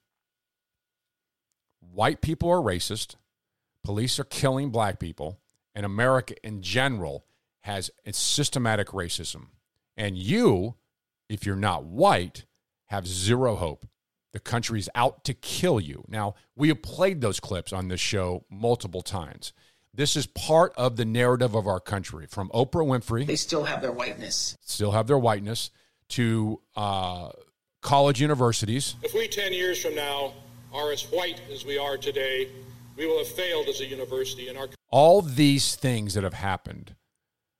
Speaker 2: White people are racist. Police are killing black people, and America in general has a systematic racism. And you, if you're not white, have zero hope. The country's out to kill you. Now, we have played those clips on this show multiple times. This is part of the narrative of our country from Oprah Winfrey.
Speaker 21: They still have their whiteness.
Speaker 2: Still have their whiteness to uh, college universities.
Speaker 3: If we 10 years from now are as white as we are today, we will have failed as a university in our
Speaker 2: all these things that have happened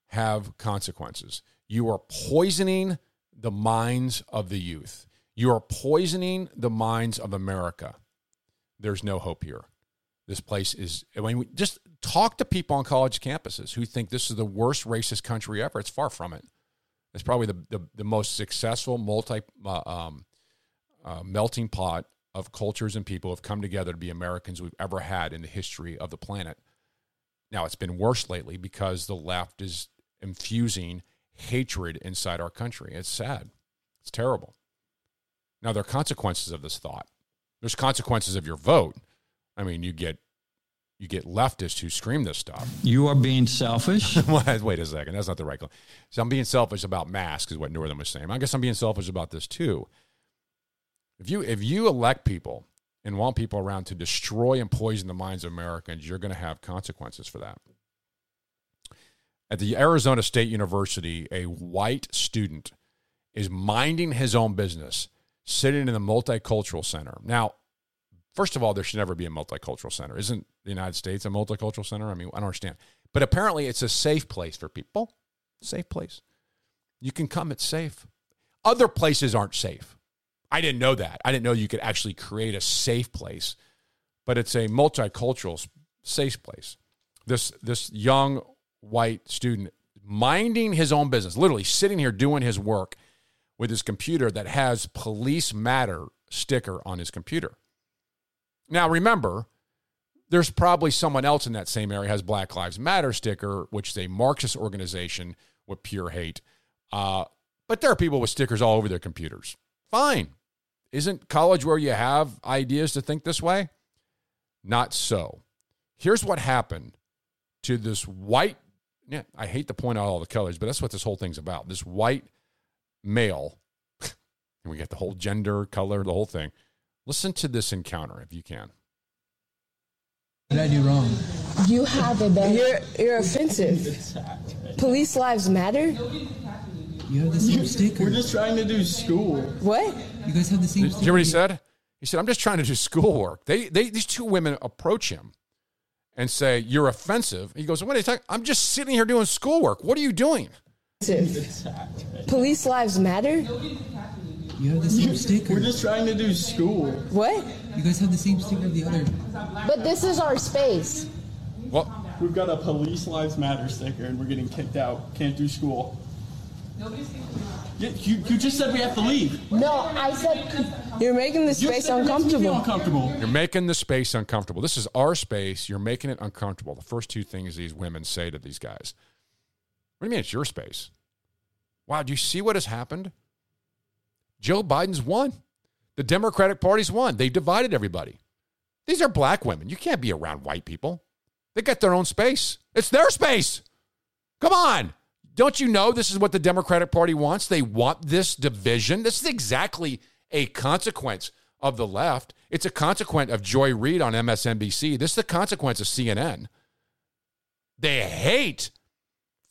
Speaker 2: have consequences. You are poisoning the minds of the youth. You are poisoning the minds of America. There's no hope here. This place is, I mean, just talk to people on college campuses who think this is the worst racist country ever. It's far from it. It's probably the, the, the most successful multi uh, um, uh, melting pot of cultures and people have come together to be Americans we've ever had in the history of the planet. Now, it's been worse lately because the left is infusing hatred inside our country. It's sad. It's terrible. Now, there are consequences of this thought. There's consequences of your vote. I mean, you get you get leftists who scream this stuff.
Speaker 22: You are being selfish. [laughs]
Speaker 2: Wait a second. That's not the right. So I'm being selfish about masks, is what Northam was saying. I guess I'm being selfish about this too. If you if you elect people and want people around to destroy and poison the minds of Americans, you're going to have consequences for that. At the Arizona State University, a white student is minding his own business, sitting in the multicultural center. Now, first of all, there should never be a multicultural center. Isn't the United States a multicultural center? I mean, I don't understand. But apparently, it's a safe place for people. Safe place. You can come, it's safe. Other places aren't safe. I didn't know that. I didn't know you could actually create a safe place, but it's a multicultural safe place. This this young white student minding his own business, literally sitting here doing his work with his computer that has police matter sticker on his computer. Now remember, there's probably someone else in that same area has Black Lives Matter sticker, which is a Marxist organization with pure hate. Uh, but there are people with stickers all over their computers. Fine. Isn't college where you have ideas to think this way? Not so. Here's what happened to this white, yeah, I hate to point out all the colors, but that's what this whole thing's about. This white male, [laughs] and we get the whole gender, color, the whole thing. Listen to this encounter if you can.
Speaker 23: What did I do wrong?
Speaker 24: You have a bad. You're you're offensive. Police lives matter.
Speaker 23: You have the same sticker.
Speaker 25: We're just trying to do school.
Speaker 24: What?
Speaker 23: You guys have the same
Speaker 2: Did you hear what he said? He said, I'm just trying to do schoolwork. They, they, these two women approach him and say, You're offensive. He goes, What are you talking? I'm just sitting here doing schoolwork. What are you doing?
Speaker 24: Police lives matter.
Speaker 23: You have the same sticker.
Speaker 25: We're just trying to do school.
Speaker 24: What?
Speaker 23: You guys have the same sticker of the other.
Speaker 24: But this is our space.
Speaker 2: What?
Speaker 25: We've got a Police Lives Matter sticker and we're getting kicked out. Can't do school. You, you, you just said we have to leave.
Speaker 24: No, I said you're making the
Speaker 25: You
Speaker 24: space
Speaker 25: said it makes me feel
Speaker 24: uncomfortable.
Speaker 25: uncomfortable.
Speaker 2: You're making the space uncomfortable. This is our space. You're making it uncomfortable. The first two things these women say to these guys. What do you mean it's your space? Wow, do you see what has happened? Joe Biden's won. The Democratic Party's won. They divided everybody. These are black women. You can't be around white people. They got their own space. It's their space. Come on. Don't you know this is what the Democratic Party wants? They want this division. This is exactly a consequence of the left. It's a consequence of Joy Reid on MSNBC. This is the consequence of CNN. They hate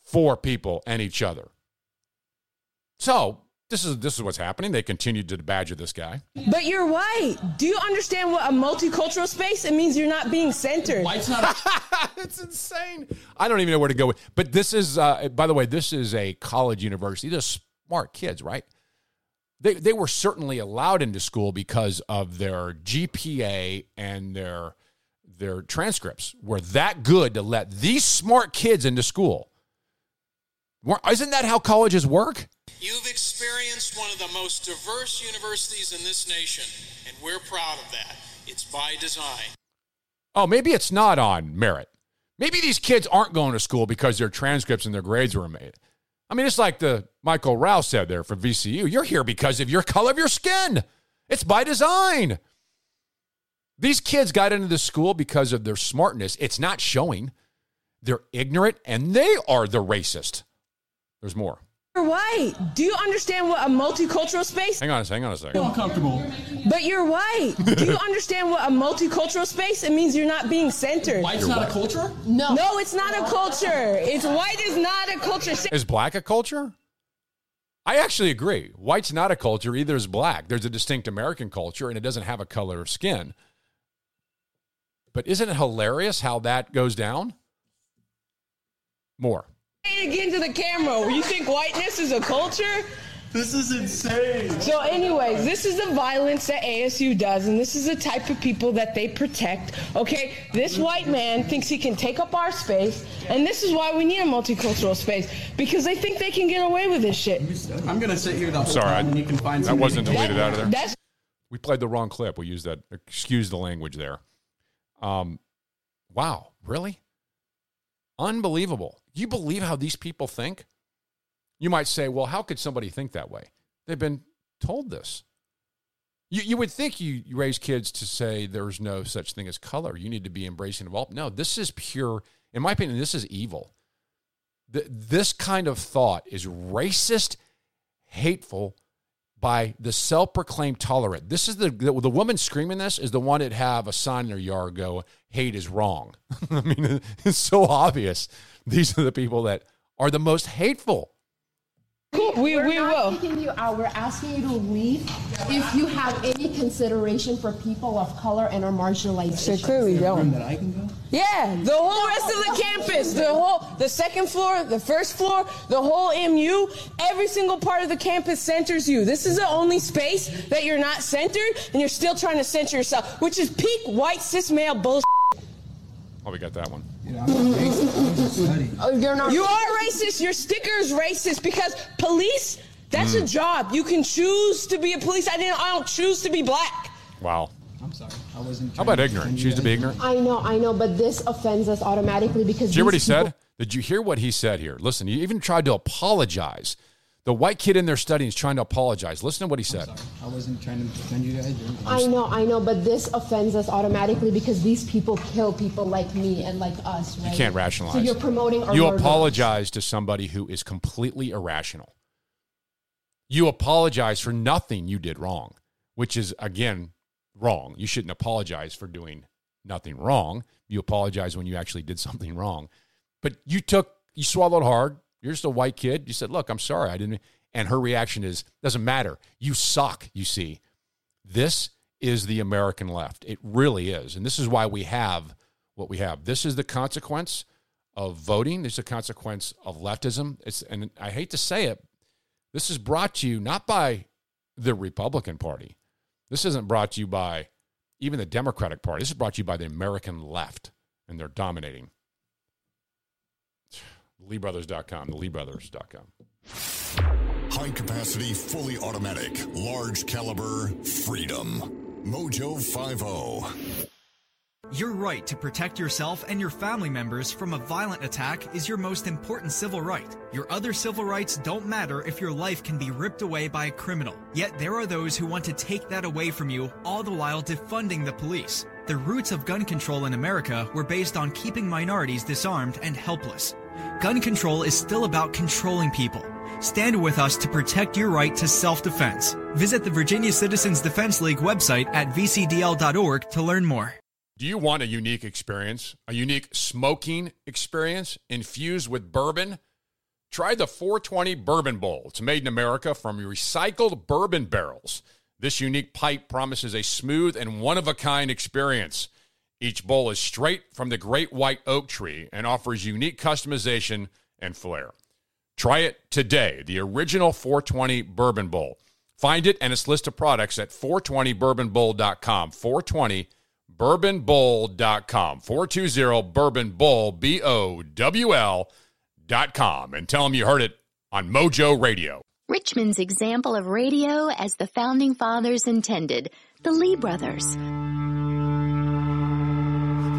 Speaker 2: for people and each other. So this is this is what's happening. They continue to badger this guy.
Speaker 24: But you're white. Do you understand what a multicultural space? It means you're not being centered.
Speaker 25: White's not. [laughs]
Speaker 2: it's insane. I don't even know where to go with. But this is, uh, by the way, this is a college university. They're smart kids, right? They they were certainly allowed into school because of their GPA and their their transcripts were that good to let these smart kids into school. Isn't that how colleges work?
Speaker 3: You've experienced one of the most diverse universities in this nation, and we're proud of that. It's by design.
Speaker 2: Oh, maybe it's not on merit. Maybe these kids aren't going to school because their transcripts and their grades were made. I mean, it's like the Michael Rouse said there for VCU. You're here because of your color of your skin. It's by design. These kids got into the school because of their smartness. It's not showing. They're ignorant and they are the racist. There's more.
Speaker 24: You're white. Do you understand what a multicultural space?
Speaker 2: Hang on a second. Hang on a second.
Speaker 25: uncomfortable.
Speaker 24: But you're white. [laughs] Do you understand what a multicultural space? It means you're not being centered.
Speaker 25: White's not a culture?
Speaker 24: No. No, it's not a culture. It's white is not a culture.
Speaker 2: Is black a culture? I actually agree. White's not a culture, either is black. There's a distinct American culture, and it doesn't have a color of skin. But isn't it hilarious how that goes down? More.
Speaker 24: Say it again to the camera. You think whiteness is a culture?
Speaker 25: This is insane.
Speaker 24: So, anyways, this is the violence that ASU does, and this is the type of people that they protect. Okay, this white man thinks he can take up our space, and this is why we need a multicultural space because they think they can get away with this shit.
Speaker 25: I'm gonna sit here the whole
Speaker 2: Sorry, I,
Speaker 25: and you can find
Speaker 2: that wasn't
Speaker 25: to-
Speaker 2: deleted out of there.
Speaker 24: That's
Speaker 2: we played the wrong clip. We used that. Excuse the language there. Um, wow, really? Unbelievable. You believe how these people think? You might say, well, how could somebody think that way? They've been told this. You, you would think you, you raise kids to say there's no such thing as color. You need to be embracing of all. No, this is pure, in my opinion, this is evil. Th- this kind of thought is racist, hateful, by the self-proclaimed tolerant. This is the, the the woman screaming this is the one that have a sign in their yard go hate is wrong. [laughs] I mean, [laughs] it's so obvious. These are the people that are the most hateful.
Speaker 24: We,
Speaker 26: We're
Speaker 24: we
Speaker 26: not
Speaker 24: will.
Speaker 26: kicking you out. We're asking you to leave if you have any consideration for people of color and our marginalized.
Speaker 24: So clearly don't.
Speaker 23: That I can go?
Speaker 24: Yeah, the whole rest of the campus, the whole, the second floor, the first floor, the whole MU, every single part of the campus centers you. This is the only space that you're not centered, and you're still trying to center yourself, which is peak white cis male bullshit.
Speaker 2: Oh, we got that one.
Speaker 24: Oh, you're not. You are racist. Your sticker is racist because police. That's a hmm. job. You can choose to be a police. I didn't. I don't choose to be black.
Speaker 2: Wow.
Speaker 23: I'm sorry. I wasn't.
Speaker 2: How about ignorant? Choose to be ignorant.
Speaker 26: I know, I know, but this offends us automatically because.
Speaker 2: Did you hear what he
Speaker 26: people-
Speaker 2: said? Did you hear what he said here? Listen, he even tried to apologize. The white kid in there studying is trying to apologize. Listen to what he said.
Speaker 23: I wasn't trying to defend you guys.
Speaker 26: I know, I know, but this offends us automatically because these people kill people like me and like us, right?
Speaker 2: You can't rationalize.
Speaker 26: So you're promoting our
Speaker 2: You
Speaker 26: murder.
Speaker 2: apologize to somebody who is completely irrational. You apologize for nothing you did wrong, which is again wrong. You shouldn't apologize for doing nothing wrong. You apologize when you actually did something wrong. But you took you swallowed hard. You're just a white kid. You said, "Look, I'm sorry. I didn't." And her reaction is, "Doesn't matter. You suck." You see, this is the American left. It really is, and this is why we have what we have. This is the consequence of voting. This is a consequence of leftism. It's and I hate to say it, this is brought to you not by the Republican Party. This isn't brought to you by even the Democratic Party. This is brought to you by the American left, and they're dominating. LeeBrothers.com, the LeeBrothers.com.
Speaker 9: High capacity, fully automatic, large caliber, freedom. Mojo oh. 50.
Speaker 10: Your right to protect yourself and your family members from a violent attack is your most important civil right. Your other civil rights don't matter if your life can be ripped away by a criminal. Yet there are those who want to take that away from you, all the while defunding the police. The roots of gun control in America were based on keeping minorities disarmed and helpless. Gun control is still about controlling people. Stand with us to protect your right to self defense. Visit the Virginia Citizens Defense League website at vcdl.org to learn more.
Speaker 2: Do you want a unique experience? A unique smoking experience infused with bourbon? Try the 420 Bourbon Bowl. It's made in America from recycled bourbon barrels. This unique pipe promises a smooth and one of a kind experience. Each bowl is straight from the great white oak tree and offers unique customization and flair. Try it today, the original 420 Bourbon Bowl. Find it and its list of products at 420bourbonbowl.com. 420 bourbonbowl.com 420 bourbon bowl b-o-w-l dot com and tell them you heard it on mojo radio
Speaker 1: Richmond's example of radio as the founding fathers intended, the Lee brothers.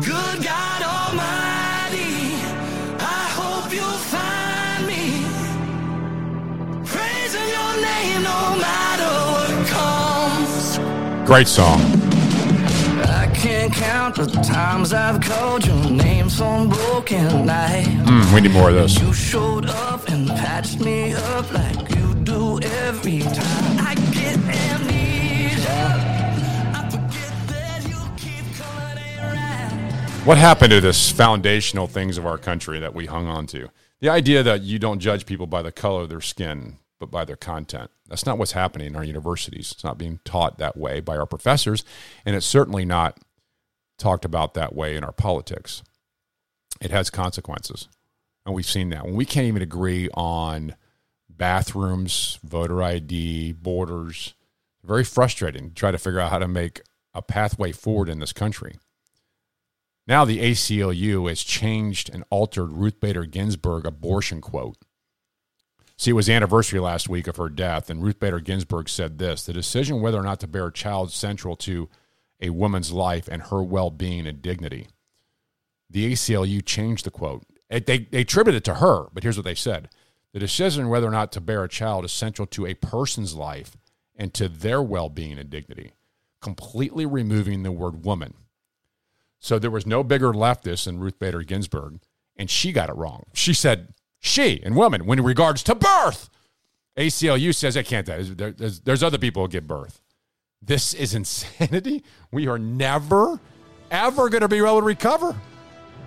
Speaker 16: Good God Almighty, I hope you'll find me praising your name no matter what comes.
Speaker 2: great song
Speaker 16: I can't count the times I've called your name some broken night.
Speaker 2: mm, we need more of this
Speaker 16: You showed up and patched me up like you do every time.
Speaker 2: What happened to this foundational things of our country that we hung on to? The idea that you don't judge people by the color of their skin but by their content. That's not what's happening in our universities. It's not being taught that way by our professors and it's certainly not talked about that way in our politics. It has consequences and we've seen that. When we can't even agree on bathrooms voter id borders. Very frustrating to try to figure out how to make a pathway forward in this country now the ACLU has changed and altered Ruth Bader Ginsburg abortion quote. See, it was the anniversary last week of her death, and Ruth Bader Ginsburg said this The decision whether or not to bear a child is central to a woman's life and her well being and dignity. The ACLU changed the quote. They, they attributed it to her, but here's what they said The decision whether or not to bear a child is central to a person's life and to their well being and dignity, completely removing the word woman. So there was no bigger leftist than Ruth Bader Ginsburg, and she got it wrong. She said she and woman when in regards to birth. ACLU says I can't. There, there's, there's other people who give birth. This is [laughs] insanity. We are never, ever going to be able to recover.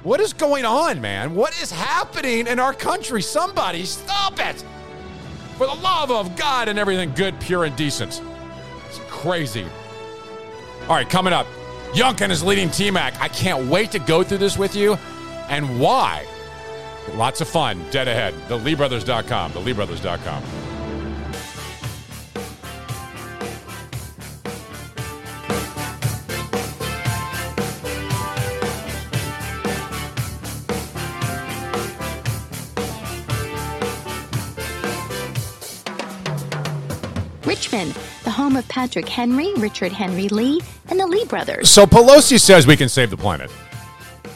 Speaker 2: What is going on, man? What is happening in our country? Somebody stop it. For the love of God and everything good, pure, and decent. It's crazy. All right, coming up, Youngkin is leading T-Mac. I can't wait to go through this with you and why. Lots of fun dead ahead. TheLeeBrothers.com. TheLeeBrothers.com.
Speaker 1: Richmond, the home of Patrick Henry, Richard Henry Lee, the Lee brothers.
Speaker 2: So Pelosi says we can save the planet.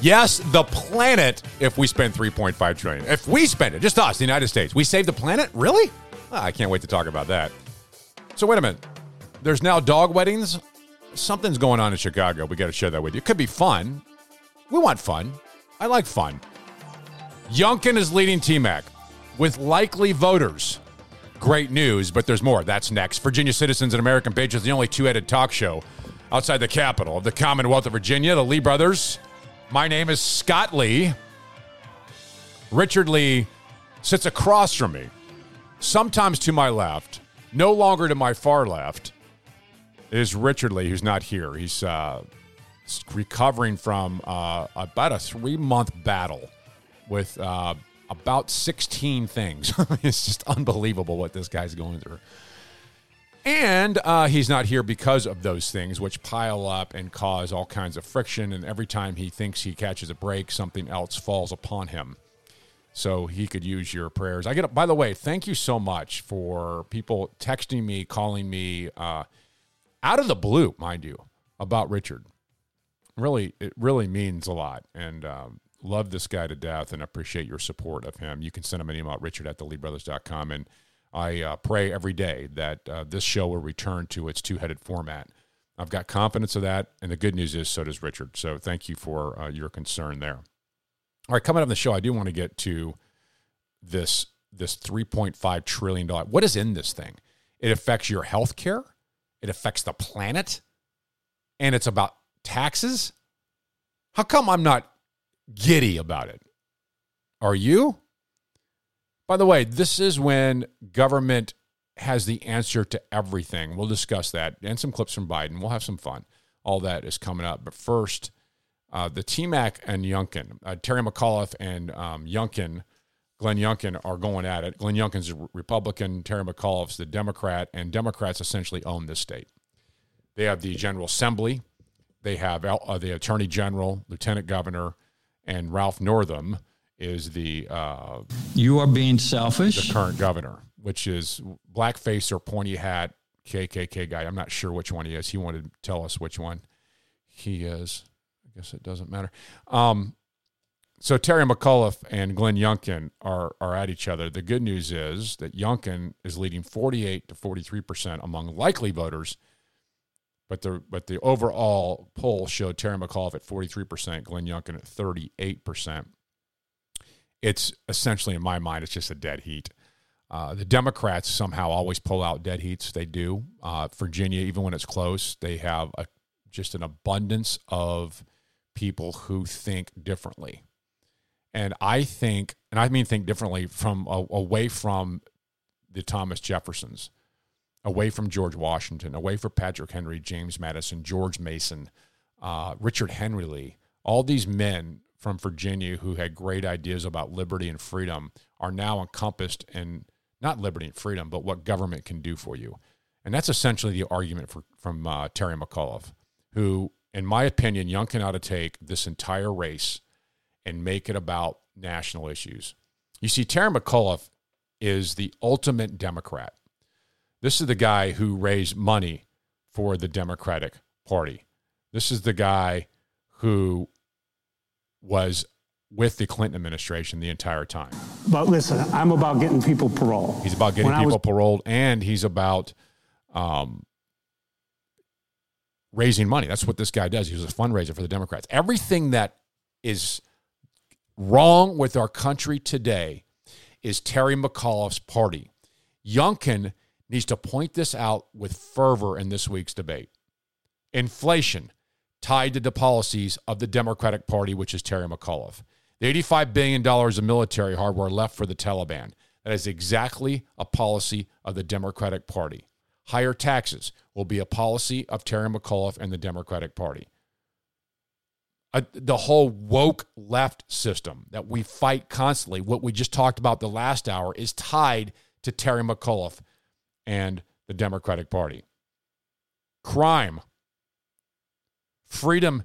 Speaker 2: Yes, the planet if we spend 3.5 trillion. If we spend it, just us, the United States, we save the planet? Really? Ah, I can't wait to talk about that. So wait a minute. There's now dog weddings. Something's going on in Chicago. We got to share that with you. It could be fun. We want fun. I like fun. Youngkin is leading T-Mac with likely voters. Great news, but there's more. That's next. Virginia Citizens and American Patriots, the only two-headed talk show outside the capital of the Commonwealth of Virginia, the Lee brothers. My name is Scott Lee. Richard Lee sits across from me, sometimes to my left, no longer to my far left, is Richard Lee, who's not here. He's uh, recovering from uh, about a three month battle with uh, about 16 things. [laughs] it's just unbelievable what this guy's going through. And uh, he's not here because of those things, which pile up and cause all kinds of friction. And every time he thinks he catches a break, something else falls upon him. So he could use your prayers. I get. By the way, thank you so much for people texting me, calling me, uh, out of the blue, mind you, about Richard. Really, it really means a lot. And um, love this guy to death and appreciate your support of him. You can send him an email at richard at theleebrothers.com. And I uh, pray every day that uh, this show will return to its two headed format. I've got confidence of that. And the good news is, so does Richard. So thank you for uh, your concern there. All right, coming up in the show, I do want to get to this this 3.5 trillion dollar. What is in this thing? It affects your health care. It affects the planet. And it's about taxes. How come I'm not giddy about it? Are you? By the way, this is when government has the answer to everything. We'll discuss that and some clips from Biden. We'll have some fun. All that is coming up. But first, uh, the TMAC and Youngkin, uh, Terry McAuliffe and um, Youngkin, Glenn Youngkin are going at it. Glenn Youngkin's a Republican, Terry McAuliffe's the Democrat, and Democrats essentially own this state. They have the General Assembly, they have uh, the Attorney General, Lieutenant Governor, and Ralph Northam is the uh,
Speaker 27: you are being selfish.
Speaker 2: The current governor, which is blackface or pointy hat KKK guy. I'm not sure which one he is. He wanted to tell us which one he is. I guess it doesn't matter. Um, so Terry McAuliffe and Glenn Youngkin are are at each other. The good news is that Youngkin is leading 48 to 43 percent among likely voters, but the but the overall poll showed Terry McAuliffe at 43 percent, Glenn Youngkin at 38 percent. It's essentially, in my mind, it's just a dead heat. Uh, the Democrats somehow always pull out dead heats. They do. Uh, Virginia, even when it's close, they have a, just an abundance of people who think differently. And I think, and I mean think differently from uh, away from the Thomas Jeffersons, away from George Washington, away from Patrick Henry, James Madison, George Mason, uh, Richard Henry Lee. All these men from Virginia who had great ideas about liberty and freedom are now encompassed in not liberty and freedom, but what government can do for you. And that's essentially the argument for, from uh, Terry McAuliffe, who in my opinion, Youngkin ought to take this entire race and make it about national issues. You see, Terry McAuliffe is the ultimate Democrat. This is the guy who raised money for the Democratic Party. This is the guy who was with the Clinton administration the entire time.
Speaker 28: But listen, I'm about getting people paroled.
Speaker 2: He's about getting when people was- paroled, and he's about um, raising money. That's what this guy does. He's a fundraiser for the Democrats. Everything that is wrong with our country today is Terry McAuliffe's party. Youngkin needs to point this out with fervor in this week's debate. Inflation tied to the policies of the Democratic Party, which is Terry McAuliffe. The $85 billion of military hardware left for the Taliban. That is exactly a policy of the Democratic Party. Higher taxes will be a policy of Terry McAuliffe and the Democratic Party. The whole woke left system that we fight constantly, what we just talked about the last hour, is tied to Terry McAuliffe and the Democratic Party. Crime, freedom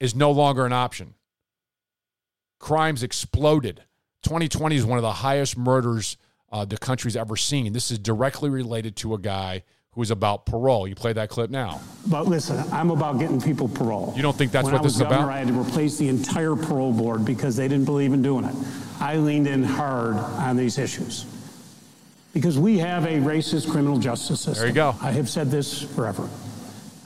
Speaker 2: is no longer an option. Crimes exploded. 2020 is one of the highest murders uh, the country's ever seen. This is directly related to a guy who is about parole. You play that clip now.
Speaker 28: But listen, I'm about getting people parole.
Speaker 2: You don't think that's
Speaker 28: when
Speaker 2: what this
Speaker 28: is
Speaker 2: about?
Speaker 28: I had to replace the entire parole board because they didn't believe in doing it. I leaned in hard on these issues because we have a racist criminal justice system.
Speaker 2: There you go.
Speaker 28: I have said this forever.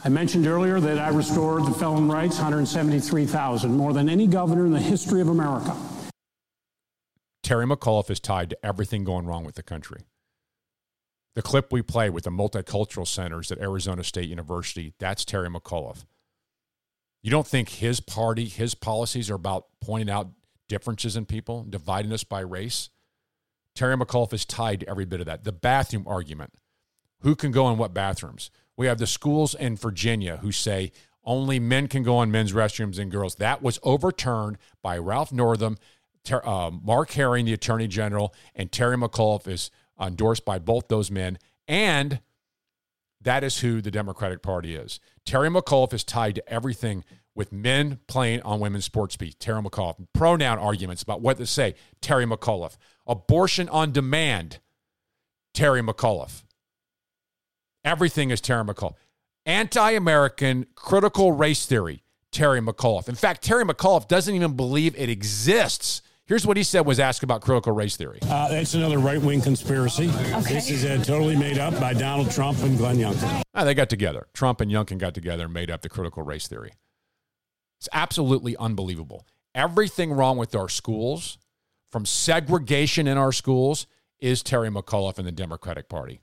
Speaker 28: I mentioned earlier that I restored the felon rights, 173,000, more than any governor in the history of America.
Speaker 2: Terry McAuliffe is tied to everything going wrong with the country. The clip we play with the multicultural centers at Arizona State University, that's Terry McAuliffe. You don't think his party, his policies are about pointing out differences in people, dividing us by race? Terry McAuliffe is tied to every bit of that. The bathroom argument who can go in what bathrooms? We have the schools in Virginia who say only men can go in men's restrooms and girls. That was overturned by Ralph Northam Ter- uh, Mark Herring, the Attorney General, and Terry McAuliffe is endorsed by both those men. And that is who the Democratic Party is. Terry McAuliffe is tied to everything with men playing on women's sports speech. Terry McAuliffe. Pronoun arguments about what to say. Terry McAuliffe. Abortion on demand. Terry McAuliffe. Everything is Terry McAuliffe. anti American critical race theory, Terry McAuliffe. In fact, Terry McAuliffe doesn't even believe it exists. Here's what he said was asked about critical race theory.
Speaker 28: Uh, it's another right wing conspiracy. This is uh, totally made up by Donald Trump and Glenn Youngkin.
Speaker 2: Ah, they got together. Trump and Youngkin got together and made up the critical race theory. It's absolutely unbelievable. Everything wrong with our schools, from segregation in our schools, is Terry McAuliffe and the Democratic Party.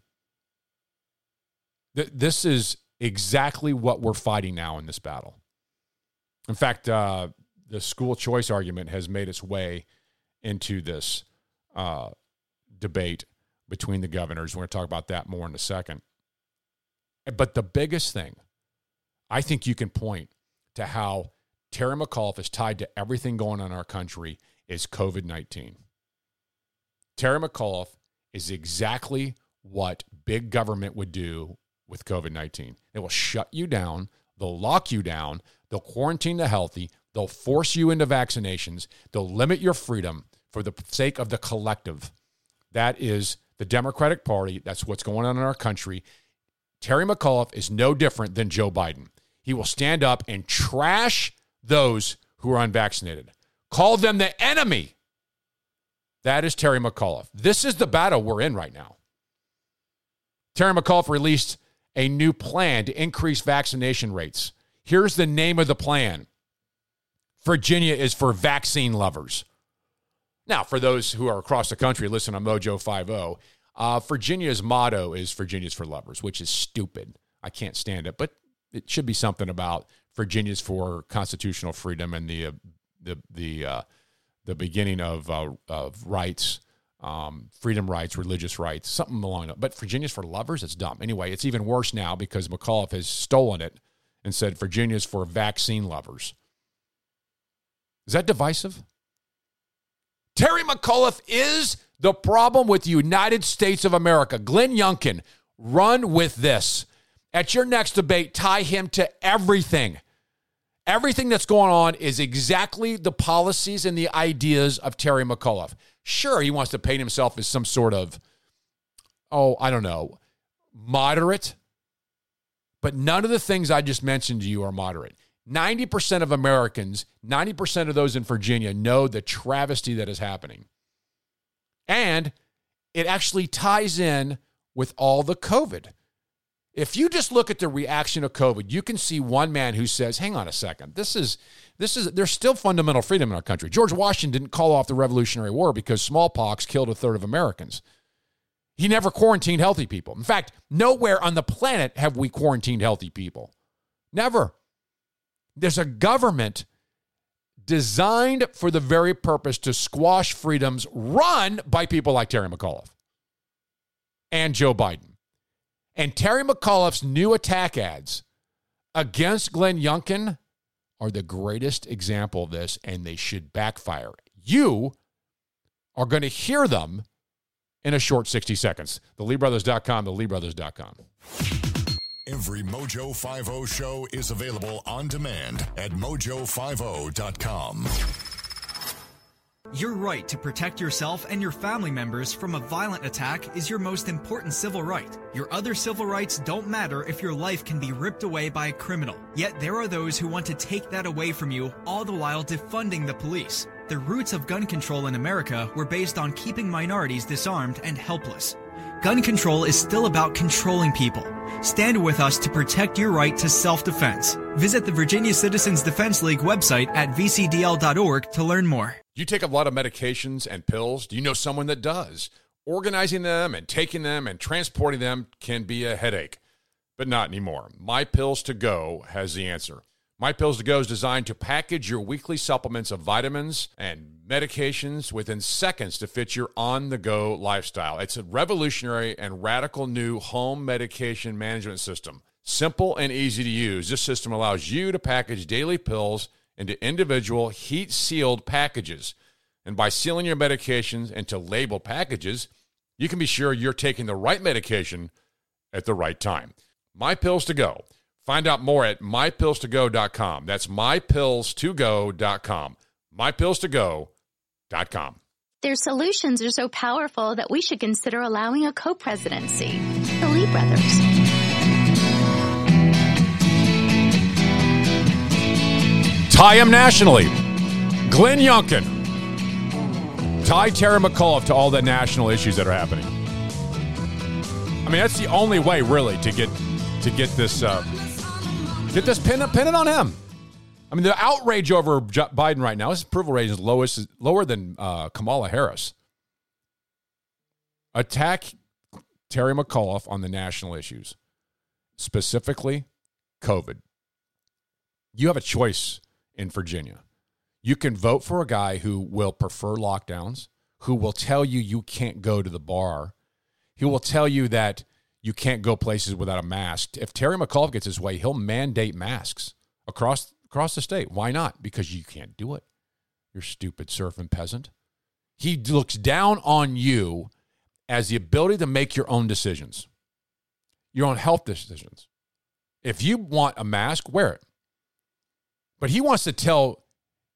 Speaker 2: Th- This is exactly what we're fighting now in this battle. In fact, uh, the school choice argument has made its way into this uh, debate between the governors. We're going to talk about that more in a second. But the biggest thing, I think you can point to how Terry McAuliffe is tied to everything going on in our country is COVID 19. Terry McAuliffe is exactly what big government would do with COVID 19. They will shut you down, they'll lock you down, they'll quarantine the healthy, they'll force you into vaccinations, they'll limit your freedom for the sake of the collective. That is the Democratic Party. That's what's going on in our country. Terry McAuliffe is no different than Joe Biden. He will stand up and trash those who are unvaccinated, call them the enemy. That is Terry McAuliffe. This is the battle we're in right now. Terry McAuliffe released a new plan to increase vaccination rates. Here's the name of the plan Virginia is for vaccine lovers. Now, for those who are across the country, listen on Mojo 50. Uh, Virginia's motto is Virginia's for lovers, which is stupid. I can't stand it, but it should be something about Virginia's for constitutional freedom and the uh, the the uh, the beginning of uh, of rights, um, freedom rights, religious rights, something along that. But Virginia's for lovers, it's dumb. Anyway, it's even worse now because McAuliffe has stolen it and said Virginia's for vaccine lovers. Is that divisive? Terry McAuliffe is the problem with the United States of America. Glenn Youngkin, run with this. At your next debate, tie him to everything. Everything that's going on is exactly the policies and the ideas of Terry McAuliffe. Sure, he wants to paint himself as some sort of, oh, I don't know, moderate, but none of the things I just mentioned to you are moderate. 90% of Americans, 90% of those in Virginia know the travesty that is happening. And it actually ties in with all the COVID. If you just look at the reaction of COVID, you can see one man who says, "Hang on a second. This is this is there's still fundamental freedom in our country." George Washington didn't call off the Revolutionary War because smallpox killed a third of Americans. He never quarantined healthy people. In fact, nowhere on the planet have we quarantined healthy people. Never. There's a government designed for the very purpose to squash freedoms run by people like Terry McAuliffe and Joe Biden. And Terry McAuliffe's new attack ads against Glenn Youngkin are the greatest example of this, and they should backfire. You are going to hear them in a short 60 seconds. TheLeeBrothers.com, TheLeeBrothers.com.
Speaker 9: Every Mojo 50 show is available on demand at mojo50.com.
Speaker 10: Your right to protect yourself and your family members from a violent attack is your most important civil right. Your other civil rights don't matter if your life can be ripped away by a criminal. Yet there are those who want to take that away from you, all the while defunding the police. The roots of gun control in America were based on keeping minorities disarmed and helpless. Gun control is still about controlling people. Stand with us to protect your right to self defense. Visit the Virginia Citizens Defense League website at vcdl.org to learn more.
Speaker 2: Do you take a lot of medications and pills? Do you know someone that does? Organizing them and taking them and transporting them can be a headache, but not anymore. My Pills to Go has the answer. My Pills to Go is designed to package your weekly supplements of vitamins and medications within seconds to fit your on the go lifestyle. It's a revolutionary and radical new home medication management system. Simple and easy to use, this system allows you to package daily pills into individual heat sealed packages. And by sealing your medications into labeled packages, you can be sure you're taking the right medication at the right time. My Pills to Go. Find out more at mypillstogo.com. That's mypillstogo.com. Mypillstogo.com.
Speaker 1: Their solutions are so powerful that we should consider allowing a co-presidency. The Lee brothers.
Speaker 2: Tie him nationally. Glenn Youngkin. Tie Terry McAuliffe to all the national issues that are happening. I mean, that's the only way, really, to get to get this uh, get this pin pin it on him. I mean, the outrage over Biden right now, his approval rating is lowest, lower than uh, Kamala Harris. Attack Terry McAuliffe on the national issues, specifically COVID. You have a choice in Virginia. You can vote for a guy who will prefer lockdowns, who will tell you you can't go to the bar. He will tell you that you can't go places without a mask. If Terry McAuliffe gets his way, he'll mandate masks across across the state. Why not? Because you can't do it. You're stupid surfing peasant. He looks down on you as the ability to make your own decisions, your own health decisions. If you want a mask, wear it. But he wants to tell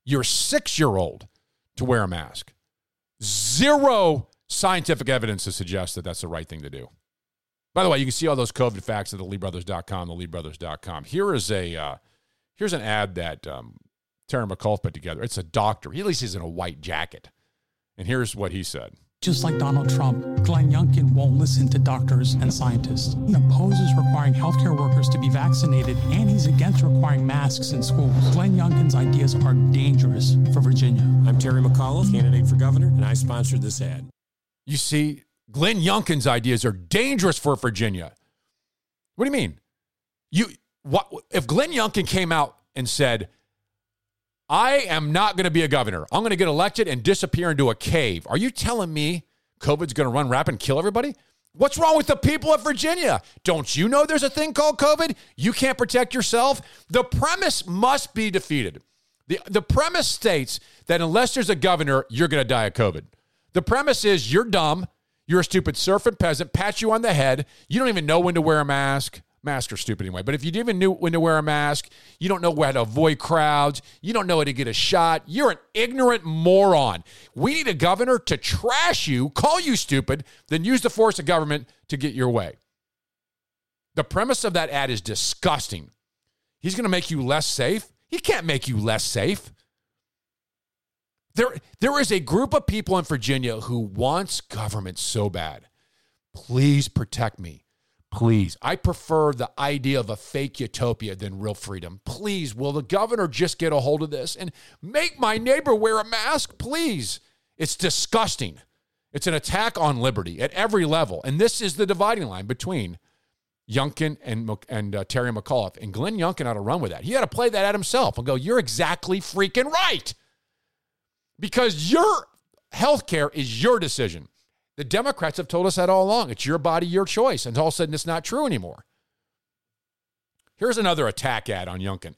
Speaker 2: your six year old to wear a mask. Zero scientific evidence to suggest that that's the right thing to do. By the way, you can see all those COVID facts at the LeeBrothers.com, the LeeBrothers.com. Here is a uh, here's an ad that um, Terry McAuliffe put together. It's a doctor. He at least he's in a white jacket. And here's what he said.
Speaker 28: Just like Donald Trump, Glenn Youngkin won't listen to doctors and scientists. He opposes requiring healthcare workers to be vaccinated, and he's against requiring masks in schools. Glenn Youngkin's ideas are dangerous for Virginia.
Speaker 29: I'm Terry McAuliffe, candidate for governor, and I sponsored this ad.
Speaker 2: You see, Glenn Youngkin's ideas are dangerous for Virginia. What do you mean? You what if Glenn Youngkin came out and said, I am not going to be a governor. I'm going to get elected and disappear into a cave. Are you telling me COVID's going to run rapid and kill everybody? What's wrong with the people of Virginia? Don't you know there's a thing called COVID? You can't protect yourself? The premise must be defeated. The, the premise states that unless there's a governor, you're going to die of COVID. The premise is you're dumb, you're a stupid surfing peasant, pat you on the head, you don't even know when to wear a mask. Masks are stupid anyway. But if you even knew when to wear a mask, you don't know how to avoid crowds, you don't know how to get a shot, you're an ignorant moron. We need a governor to trash you, call you stupid, then use the force of government to get your way. The premise of that ad is disgusting. He's going to make you less safe. He can't make you less safe. There, there is a group of people in Virginia who wants government so bad. Please protect me. Please. I prefer the idea of a fake utopia than real freedom. Please, will the governor just get a hold of this and make my neighbor wear a mask? Please. It's disgusting. It's an attack on liberty at every level. And this is the dividing line between Youngkin and, and uh, Terry McAuliffe. And Glenn Youngkin ought to run with that. He ought to play that at himself and go, You're exactly freaking right. Because your health care is your decision. The Democrats have told us that all along. It's your body, your choice. And all of a sudden, it's not true anymore. Here's another attack ad on Youngkin.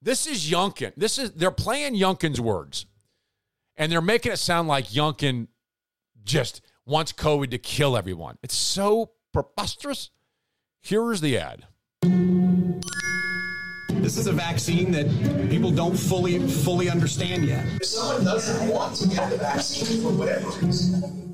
Speaker 2: This is Youngkin. This is they're playing Youngkin's words, and they're making it sound like Youngkin just wants COVID to kill everyone. It's so preposterous. Here's the ad.
Speaker 30: This is a vaccine that people don't fully fully understand yet.
Speaker 31: If someone doesn't want to get the vaccine for whatever reason,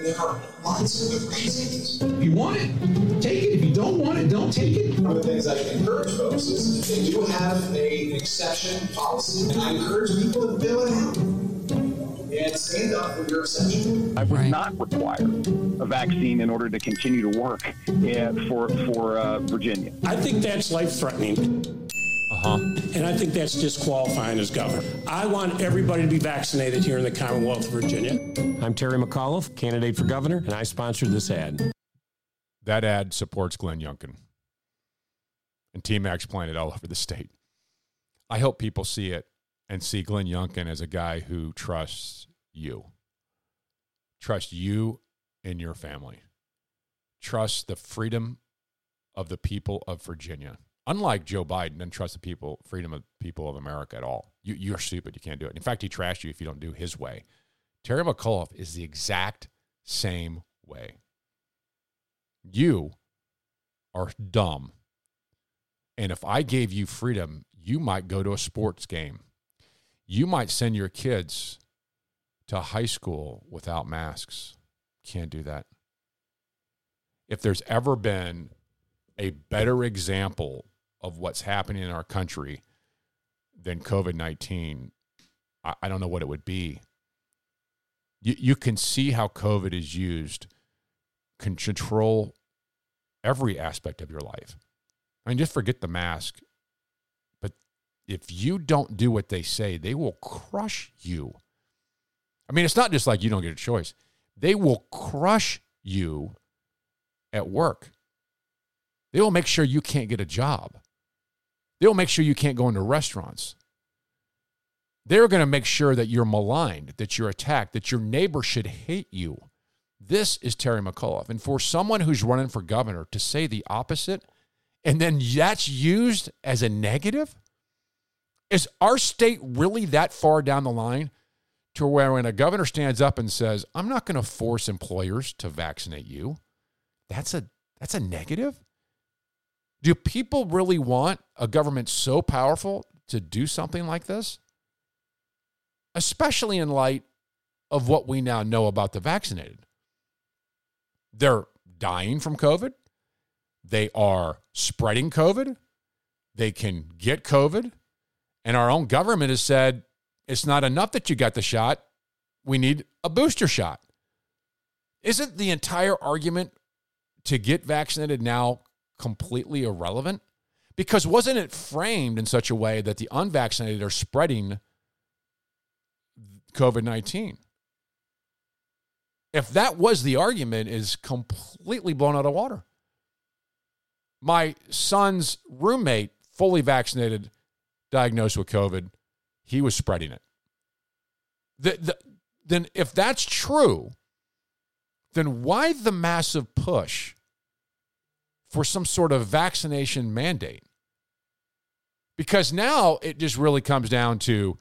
Speaker 31: and there are lots of good reasons.
Speaker 30: If you want it, take it. If you don't want it, don't take it.
Speaker 31: One of the things I encourage folks is if they do have a, an exception policy, and I encourage people to fill it out and stand up for your exception.
Speaker 21: I would not require a vaccine in order to continue to work uh, for for uh, Virginia.
Speaker 28: I think that's life threatening.
Speaker 2: Uh-huh.
Speaker 28: And I think that's disqualifying as governor. I want everybody to be vaccinated here in the Commonwealth of Virginia.
Speaker 29: I'm Terry McAuliffe, candidate for governor, and I sponsored this ad.
Speaker 2: That ad supports Glenn Youngkin. And Team Max playing it all over the state. I hope people see it and see Glenn Youngkin as a guy who trusts you. Trust you and your family. Trust the freedom of the people of Virginia. Unlike Joe Biden, doesn't trust the people, freedom of people of America at all. You, you're stupid. You can't do it. In fact, he trashed you if you don't do his way. Terry McAuliffe is the exact same way. You are dumb. And if I gave you freedom, you might go to a sports game. You might send your kids to high school without masks. Can't do that. If there's ever been a better example of what's happening in our country than COVID 19, I, I don't know what it would be. You, you can see how COVID is used, can control every aspect of your life. I mean, just forget the mask. But if you don't do what they say, they will crush you. I mean, it's not just like you don't get a choice, they will crush you at work. They will make sure you can't get a job. They will make sure you can't go into restaurants. They're going to make sure that you're maligned, that you're attacked, that your neighbor should hate you. This is Terry McAuliffe. And for someone who's running for governor to say the opposite, and then that's used as a negative? Is our state really that far down the line to where when a governor stands up and says, I'm not going to force employers to vaccinate you, that's a that's a negative? Do people really want a government so powerful to do something like this? Especially in light of what we now know about the vaccinated. They're dying from COVID. They are spreading COVID. They can get COVID. And our own government has said it's not enough that you got the shot. We need a booster shot. Isn't the entire argument to get vaccinated now completely irrelevant? Because wasn't it framed in such a way that the unvaccinated are spreading COVID 19? If that was the argument, is completely blown out of water. My son's roommate, fully vaccinated, diagnosed with COVID, he was spreading it. The, the, then, if that's true, then why the massive push for some sort of vaccination mandate? Because now it just really comes down to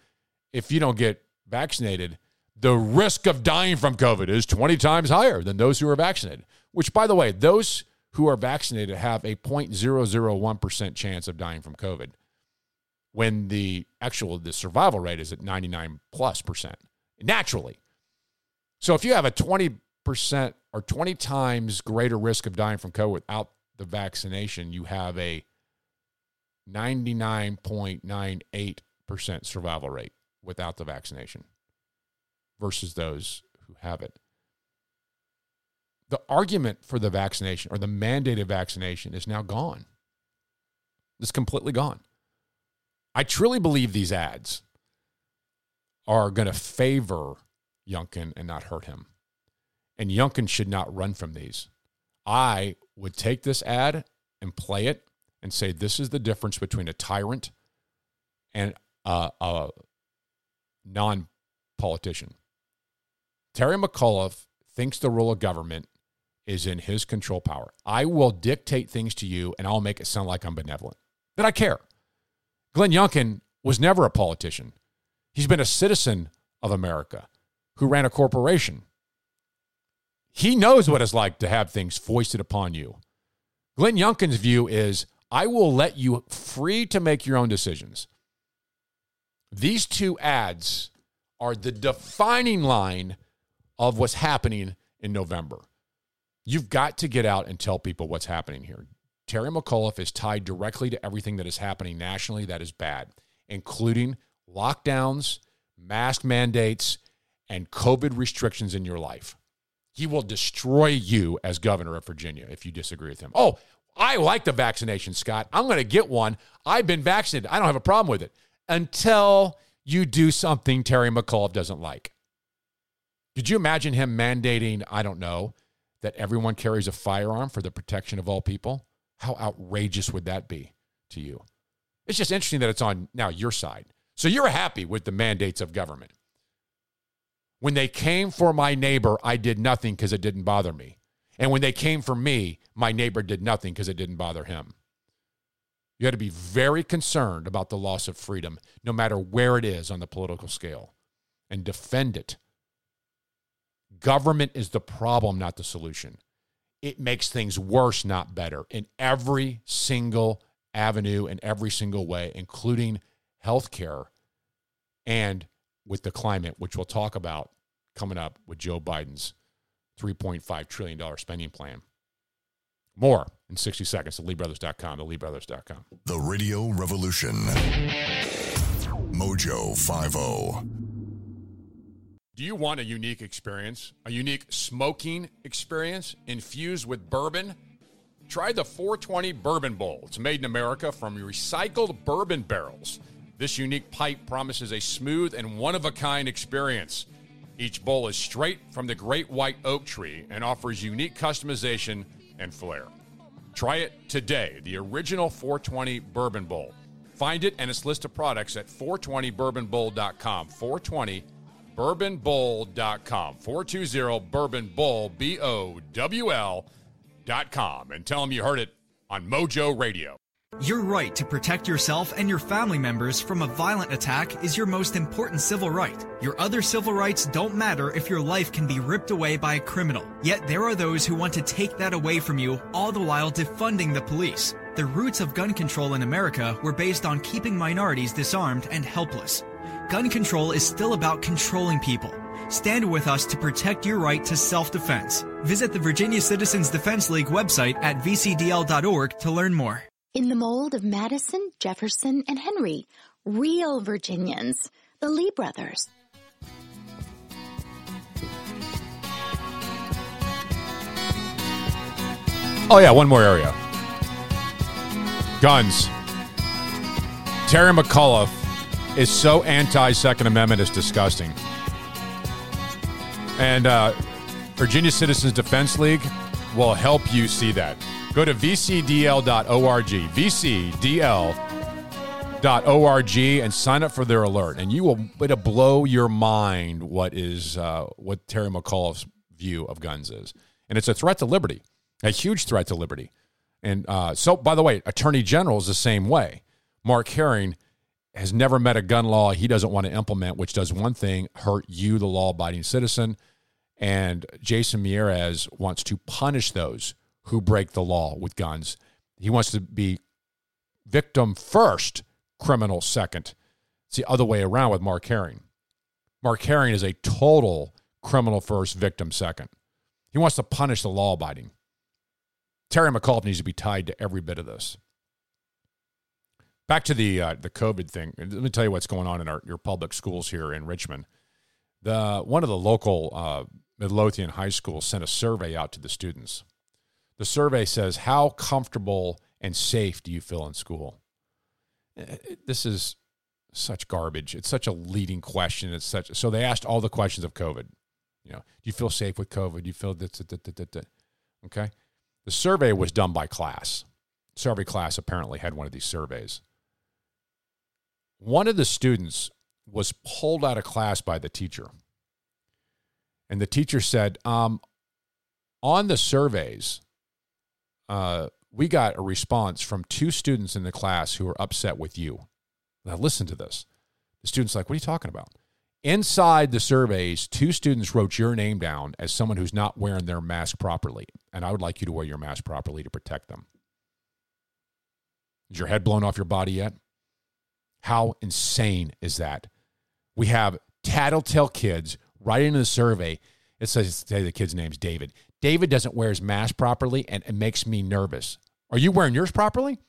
Speaker 2: if you don't get vaccinated, the risk of dying from COVID is 20 times higher than those who are vaccinated. Which, by the way, those who are vaccinated have a 0.001% chance of dying from COVID when the actual the survival rate is at 99 plus percent naturally. So if you have a 20% or 20 times greater risk of dying from COVID without the vaccination, you have a 99.98% survival rate without the vaccination versus those who have it. The argument for the vaccination or the mandated vaccination is now gone. It's completely gone. I truly believe these ads are going to favor Youngkin and not hurt him. And Youngkin should not run from these. I would take this ad and play it and say this is the difference between a tyrant and a, a non politician. Terry McAuliffe thinks the role of government is in his control power. I will dictate things to you and I'll make it sound like I'm benevolent. That I care. Glenn Youngkin was never a politician. He's been a citizen of America who ran a corporation. He knows what it's like to have things foisted upon you. Glenn Youngkin's view is I will let you free to make your own decisions. These two ads are the defining line of what's happening in November. You've got to get out and tell people what's happening here. Terry McAuliffe is tied directly to everything that is happening nationally that is bad, including lockdowns, mask mandates, and COVID restrictions in your life. He will destroy you as governor of Virginia if you disagree with him. Oh, I like the vaccination, Scott. I'm going to get one. I've been vaccinated. I don't have a problem with it until you do something Terry McAuliffe doesn't like. Could you imagine him mandating, I don't know, that everyone carries a firearm for the protection of all people? How outrageous would that be to you? It's just interesting that it's on now your side. So you're happy with the mandates of government. When they came for my neighbor, I did nothing because it didn't bother me. And when they came for me, my neighbor did nothing because it didn't bother him. You got to be very concerned about the loss of freedom, no matter where it is on the political scale, and defend it. Government is the problem, not the solution. It makes things worse, not better, in every single avenue, in every single way, including healthcare and with the climate, which we'll talk about coming up with Joe Biden's $3.5 trillion spending plan. More in 60 seconds at LeeBrothers.com, the LeeBrothers.com.
Speaker 9: The Radio Revolution. Mojo oh. 50.
Speaker 2: Do you want a unique experience? A unique smoking experience infused with bourbon? Try the 420 Bourbon Bowl. It's made in America from recycled bourbon barrels. This unique pipe promises a smooth and one of a kind experience. Each bowl is straight from the great white oak tree and offers unique customization and flair. Try it today, the original 420 Bourbon Bowl. Find it and its list of products at 420bourbonbowl.com. 420bourbonbowl.com. 420 Bourbon Bowl, B O W L.com. And tell them you heard it on Mojo Radio.
Speaker 10: Your right to protect yourself and your family members from a violent attack is your most important civil right. Your other civil rights don't matter if your life can be ripped away by a criminal. Yet there are those who want to take that away from you, all the while defunding the police. The roots of gun control in America were based on keeping minorities disarmed and helpless. Gun control is still about controlling people. Stand with us to protect your right to self defense. Visit the Virginia Citizens Defense League website at vcdl.org to learn more.
Speaker 1: In the mold of Madison, Jefferson, and Henry, real Virginians, the Lee brothers.
Speaker 2: Oh, yeah, one more area guns. Terry McAuliffe is so anti Second Amendment, it's disgusting. And uh, Virginia Citizens Defense League will help you see that. Go to vcdl.org, vcdl.org, and sign up for their alert. And you will, it'll blow your mind what is, uh, what Terry McAuliffe's view of guns is. And it's a threat to liberty, a huge threat to liberty. And uh, so, by the way, Attorney General is the same way. Mark Herring has never met a gun law he doesn't want to implement, which does one thing hurt you, the law abiding citizen. And Jason Miyares wants to punish those who break the law with guns. He wants to be victim first, criminal second. It's the other way around with Mark Herring. Mark Herring is a total criminal first, victim second. He wants to punish the law abiding. Terry McAuliffe needs to be tied to every bit of this. Back to the uh, the COVID thing. Let me tell you what's going on in our your public schools here in Richmond. The one of the local uh, Midlothian high schools sent a survey out to the students. The survey says, "How comfortable and safe do you feel in school?" Uh, this is such garbage. It's such a leading question. It's such so they asked all the questions of COVID. You know, do you feel safe with COVID? Do you feel that? Okay. The survey was done by class. So every class apparently had one of these surveys. One of the students was pulled out of class by the teacher. And the teacher said, um, on the surveys, uh, we got a response from two students in the class who are upset with you. Now, listen to this. The student's like, What are you talking about? Inside the surveys, two students wrote your name down as someone who's not wearing their mask properly. And I would like you to wear your mask properly to protect them. Is your head blown off your body yet? How insane is that? We have tattletale kids writing in the survey. It says say the kid's name's David. David doesn't wear his mask properly and it makes me nervous. Are you wearing yours properly?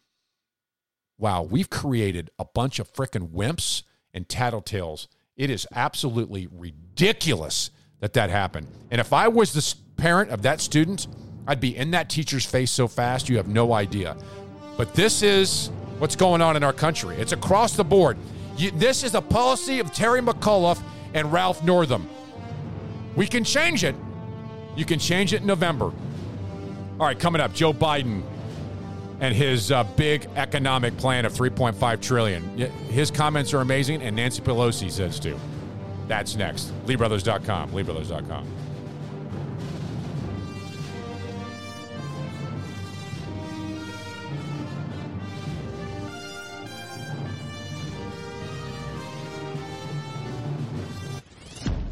Speaker 2: Wow, we've created a bunch of freaking wimps and tattletales it is absolutely ridiculous that that happened. And if I was the parent of that student, I'd be in that teacher's face so fast you have no idea. But this is what's going on in our country. It's across the board. You, this is a policy of Terry McAuliffe and Ralph Northam. We can change it. You can change it in November. All right, coming up, Joe Biden and his uh, big economic plan of 3.5 trillion. His comments are amazing, and Nancy Pelosi says too. That's next. LeeBrothers.com. LeeBrothers.com.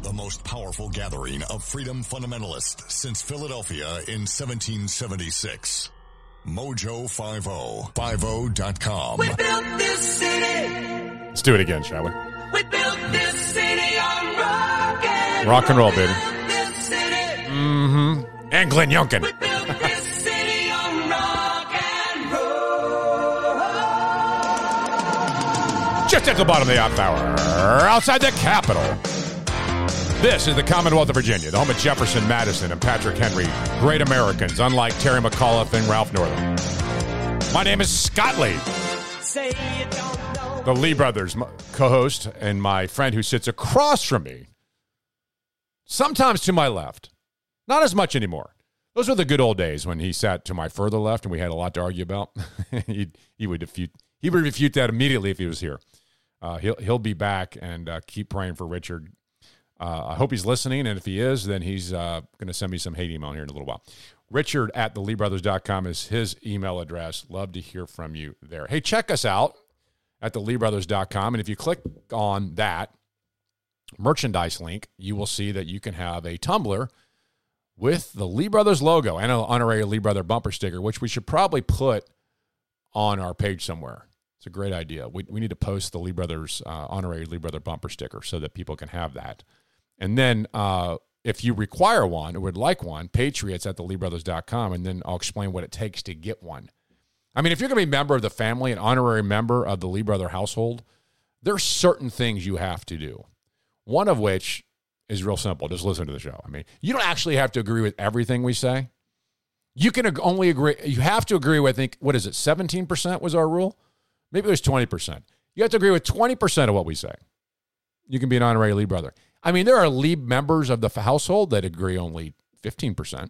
Speaker 9: The most powerful gathering of freedom fundamentalists since Philadelphia in 1776. Mojo50. 50.com.
Speaker 16: We built this city.
Speaker 2: Let's do it again, shall we?
Speaker 16: We built this city on rock and
Speaker 2: Rock and roll, baby. Mm-hmm. And Glenn Youngkin.
Speaker 16: We built this city on rock and roll.
Speaker 2: Just at the bottom of the half hour, outside the Capitol. This is the Commonwealth of Virginia, the home of Jefferson Madison and Patrick Henry, great Americans, unlike Terry McAuliffe and Ralph Northam. My name is Scott Lee, the Lee brothers co host, and my friend who sits across from me, sometimes to my left. Not as much anymore. Those were the good old days when he sat to my further left and we had a lot to argue about. [laughs] he, he would refute he would refute that immediately if he was here. Uh, he'll he'll be back and uh, keep praying for Richard. Uh, I hope he's listening, and if he is, then he's uh, going to send me some hate email here in a little while. Richard at theleebrothers.com is his email address. Love to hear from you there. Hey, check us out at theleebrothers.com, and if you click on that merchandise link, you will see that you can have a tumbler with the Lee Brothers logo and an honorary Lee Brother bumper sticker, which we should probably put on our page somewhere. It's a great idea. We, we need to post the Lee Brothers uh, honorary Lee Brother bumper sticker so that people can have that. And then uh, if you require one or would like one, patriots at theleebrothers.com, and then I'll explain what it takes to get one. I mean, if you're going to be a member of the family, an honorary member of the Lee Brother household, there's certain things you have to do. One of which is real simple. Just listen to the show. I mean, you don't actually have to agree with everything we say. You can only agree, you have to agree with, I think, what is it, 17% was our rule? Maybe it was 20%. You have to agree with 20% of what we say. You can be an honorary Lee brother. I mean, there are Lee members of the household that agree only 15%.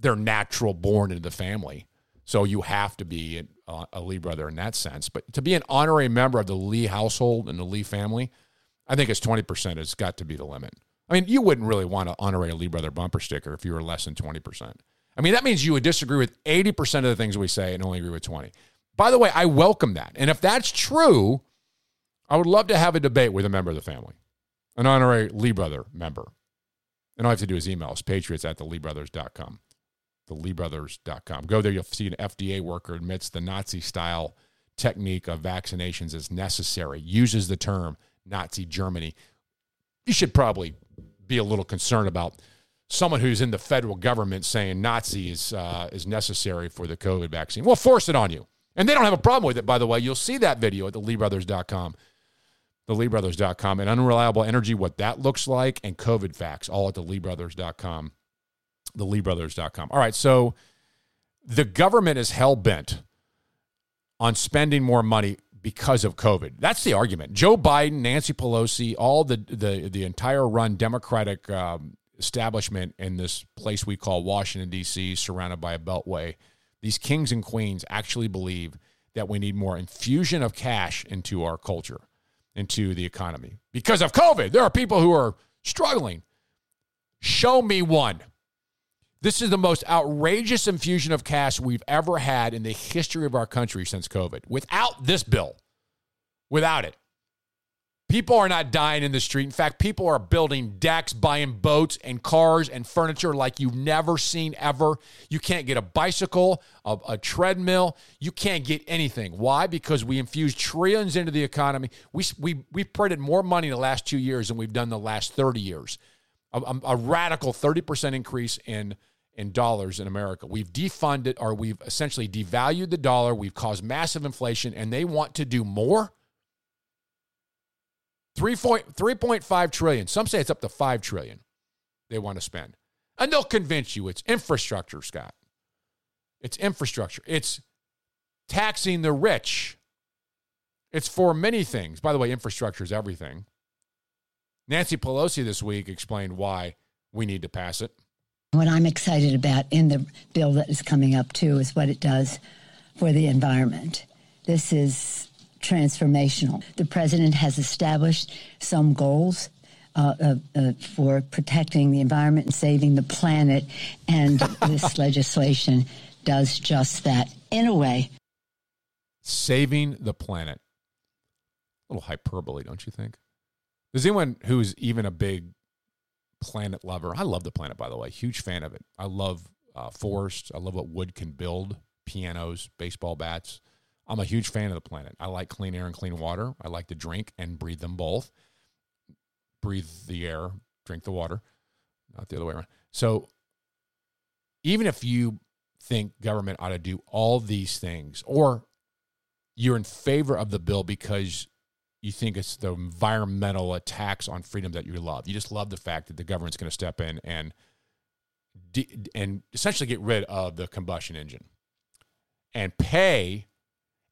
Speaker 2: They're natural born into the family. So you have to be uh, a, a Lee brother in that sense. But to be an honorary member of the Lee household and the Lee family, I think it's 20% has got to be the limit. I mean, you wouldn't really want to honorary Lee brother bumper sticker if you were less than 20%. I mean, that means you would disagree with 80% of the things we say and only agree with 20. By the way, I welcome that. And if that's true, I would love to have a debate with a member of the family, an honorary Lee brother member. And all I have to do is email us, patriots at the theleebrothers.com. Theleebrothers.com. Go there, you'll see an FDA worker admits the Nazi style technique of vaccinations is necessary, uses the term Nazi Germany. You should probably be a little concerned about someone who's in the federal government saying Nazi is, uh, is necessary for the COVID vaccine. Well, force it on you. And they don't have a problem with it, by the way. You'll see that video at the LeeBrothers.com. The LeeBrothers.com and unreliable energy, what that looks like, and COVID facts, all at the LeeBrothers.com. The LeeBrothers.com. All right, so the government is hell bent on spending more money because of COVID. That's the argument. Joe Biden, Nancy Pelosi, all the the the entire run Democratic um, establishment in this place we call Washington D.C., surrounded by a beltway. These kings and queens actually believe that we need more infusion of cash into our culture, into the economy because of COVID. There are people who are struggling. Show me one. This is the most outrageous infusion of cash we've ever had in the history of our country since COVID. Without this bill, without it, people are not dying in the street. In fact, people are building decks, buying boats and cars and furniture like you've never seen ever. You can't get a bicycle, a, a treadmill. You can't get anything. Why? Because we infused trillions into the economy. We, we, we've printed more money in the last two years than we've done the last 30 years. A, a, a radical 30% increase in in dollars in America. We've defunded or we've essentially devalued the dollar. We've caused massive inflation, and they want to do more. 3.5 trillion. Some say it's up to 5 trillion they want to spend. And they'll convince you it's infrastructure, Scott. It's infrastructure. It's taxing the rich. It's for many things. By the way, infrastructure is everything. Nancy Pelosi this week explained why we need to pass it.
Speaker 32: What I'm excited about in the bill that is coming up, too, is what it does for the environment. This is transformational. The president has established some goals uh, uh, uh, for protecting the environment and saving the planet, and [laughs] this legislation does just that in a way.
Speaker 2: Saving the planet. A little hyperbole, don't you think? Does anyone who's even a big planet lover. I love the planet, by the way. Huge fan of it. I love uh, forests. I love what wood can build pianos, baseball bats. I'm a huge fan of the planet. I like clean air and clean water. I like to drink and breathe them both. Breathe the air, drink the water, not the other way around. So, even if you think government ought to do all these things, or you're in favor of the bill because you think it's the environmental attacks on freedom that you love. You just love the fact that the government's going to step in and and essentially get rid of the combustion engine and pay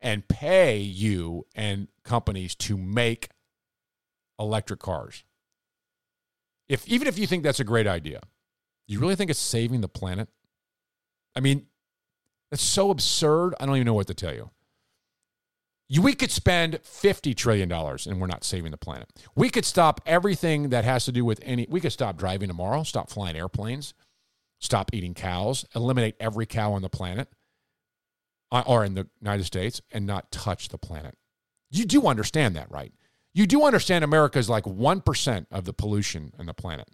Speaker 2: and pay you and companies to make electric cars. If even if you think that's a great idea, you really think it's saving the planet? I mean, that's so absurd. I don't even know what to tell you. You, we could spend $50 trillion and we're not saving the planet. We could stop everything that has to do with any, we could stop driving tomorrow, stop flying airplanes, stop eating cows, eliminate every cow on the planet uh, or in the United States and not touch the planet. You do understand that, right? You do understand America is like 1% of the pollution on the planet.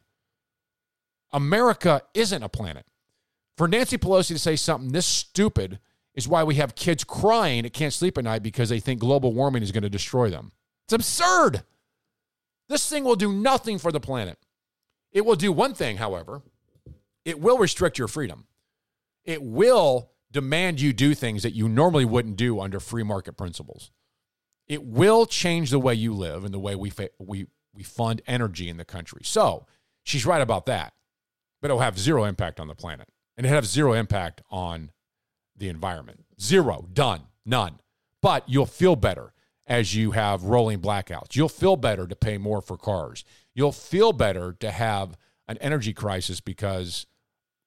Speaker 2: America isn't a planet. For Nancy Pelosi to say something this stupid is why we have kids crying that can't sleep at night because they think global warming is going to destroy them. It's absurd. This thing will do nothing for the planet. It will do one thing, however it will restrict your freedom. It will demand you do things that you normally wouldn't do under free market principles. It will change the way you live and the way we, fa- we, we fund energy in the country. So she's right about that, but it'll have zero impact on the planet and it'll have zero impact on the environment. Zero, done, none. But you'll feel better as you have rolling blackouts. You'll feel better to pay more for cars. You'll feel better to have an energy crisis because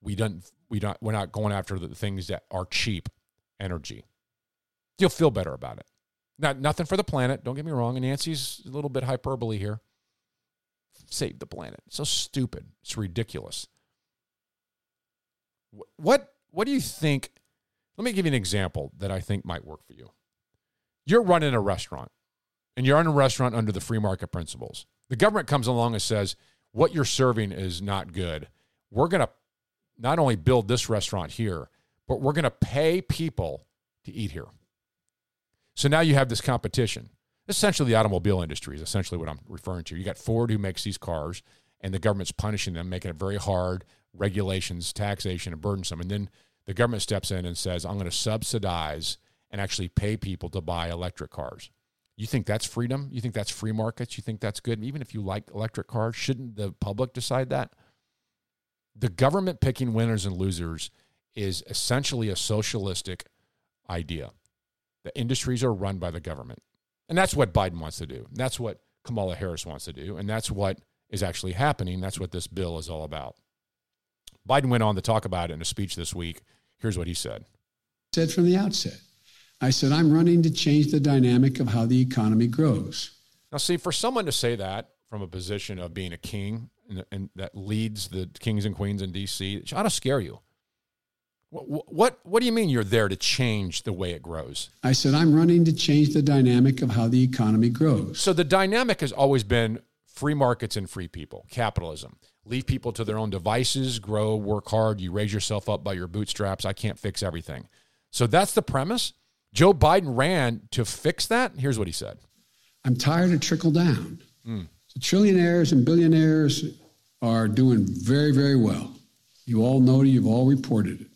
Speaker 2: we don't we don't we're not going after the things that are cheap energy. You'll feel better about it. Not nothing for the planet. Don't get me wrong. And Nancy's a little bit hyperbole here. Save the planet. It's so stupid. It's ridiculous. What what do you think? Let me give you an example that I think might work for you. You're running a restaurant, and you're in a restaurant under the free market principles. The government comes along and says, "What you're serving is not good. We're going to not only build this restaurant here, but we're going to pay people to eat here." So now you have this competition. Essentially, the automobile industry is essentially what I'm referring to. You got Ford who makes these cars, and the government's punishing them, making it very hard regulations, taxation, and burdensome. And then the government steps in and says, I'm going to subsidize and actually pay people to buy electric cars. You think that's freedom? You think that's free markets? You think that's good? Even if you like electric cars, shouldn't the public decide that? The government picking winners and losers is essentially a socialistic idea. The industries are run by the government. And that's what Biden wants to do. That's what Kamala Harris wants to do. And that's what is actually happening. That's what this bill is all about. Biden went on to talk about it in a speech this week. Here's what he said.
Speaker 14: Said from the outset, I said, I'm running to change the dynamic of how the economy grows.
Speaker 2: Now, see, for someone to say that from a position of being a king and, and that leads the kings and queens in D.C., it ought to scare you. What, what, what do you mean you're there to change the way it grows?
Speaker 14: I said, I'm running to change the dynamic of how the economy grows.
Speaker 2: So the dynamic has always been free markets and free people, capitalism leave people to their own devices, grow, work hard, you raise yourself up by your bootstraps. I can't fix everything. So that's the premise. Joe Biden ran to fix that. Here's what he said
Speaker 14: I'm tired of trickle down. Mm. So trillionaires and billionaires are doing very, very well. You all know it, you've all reported it.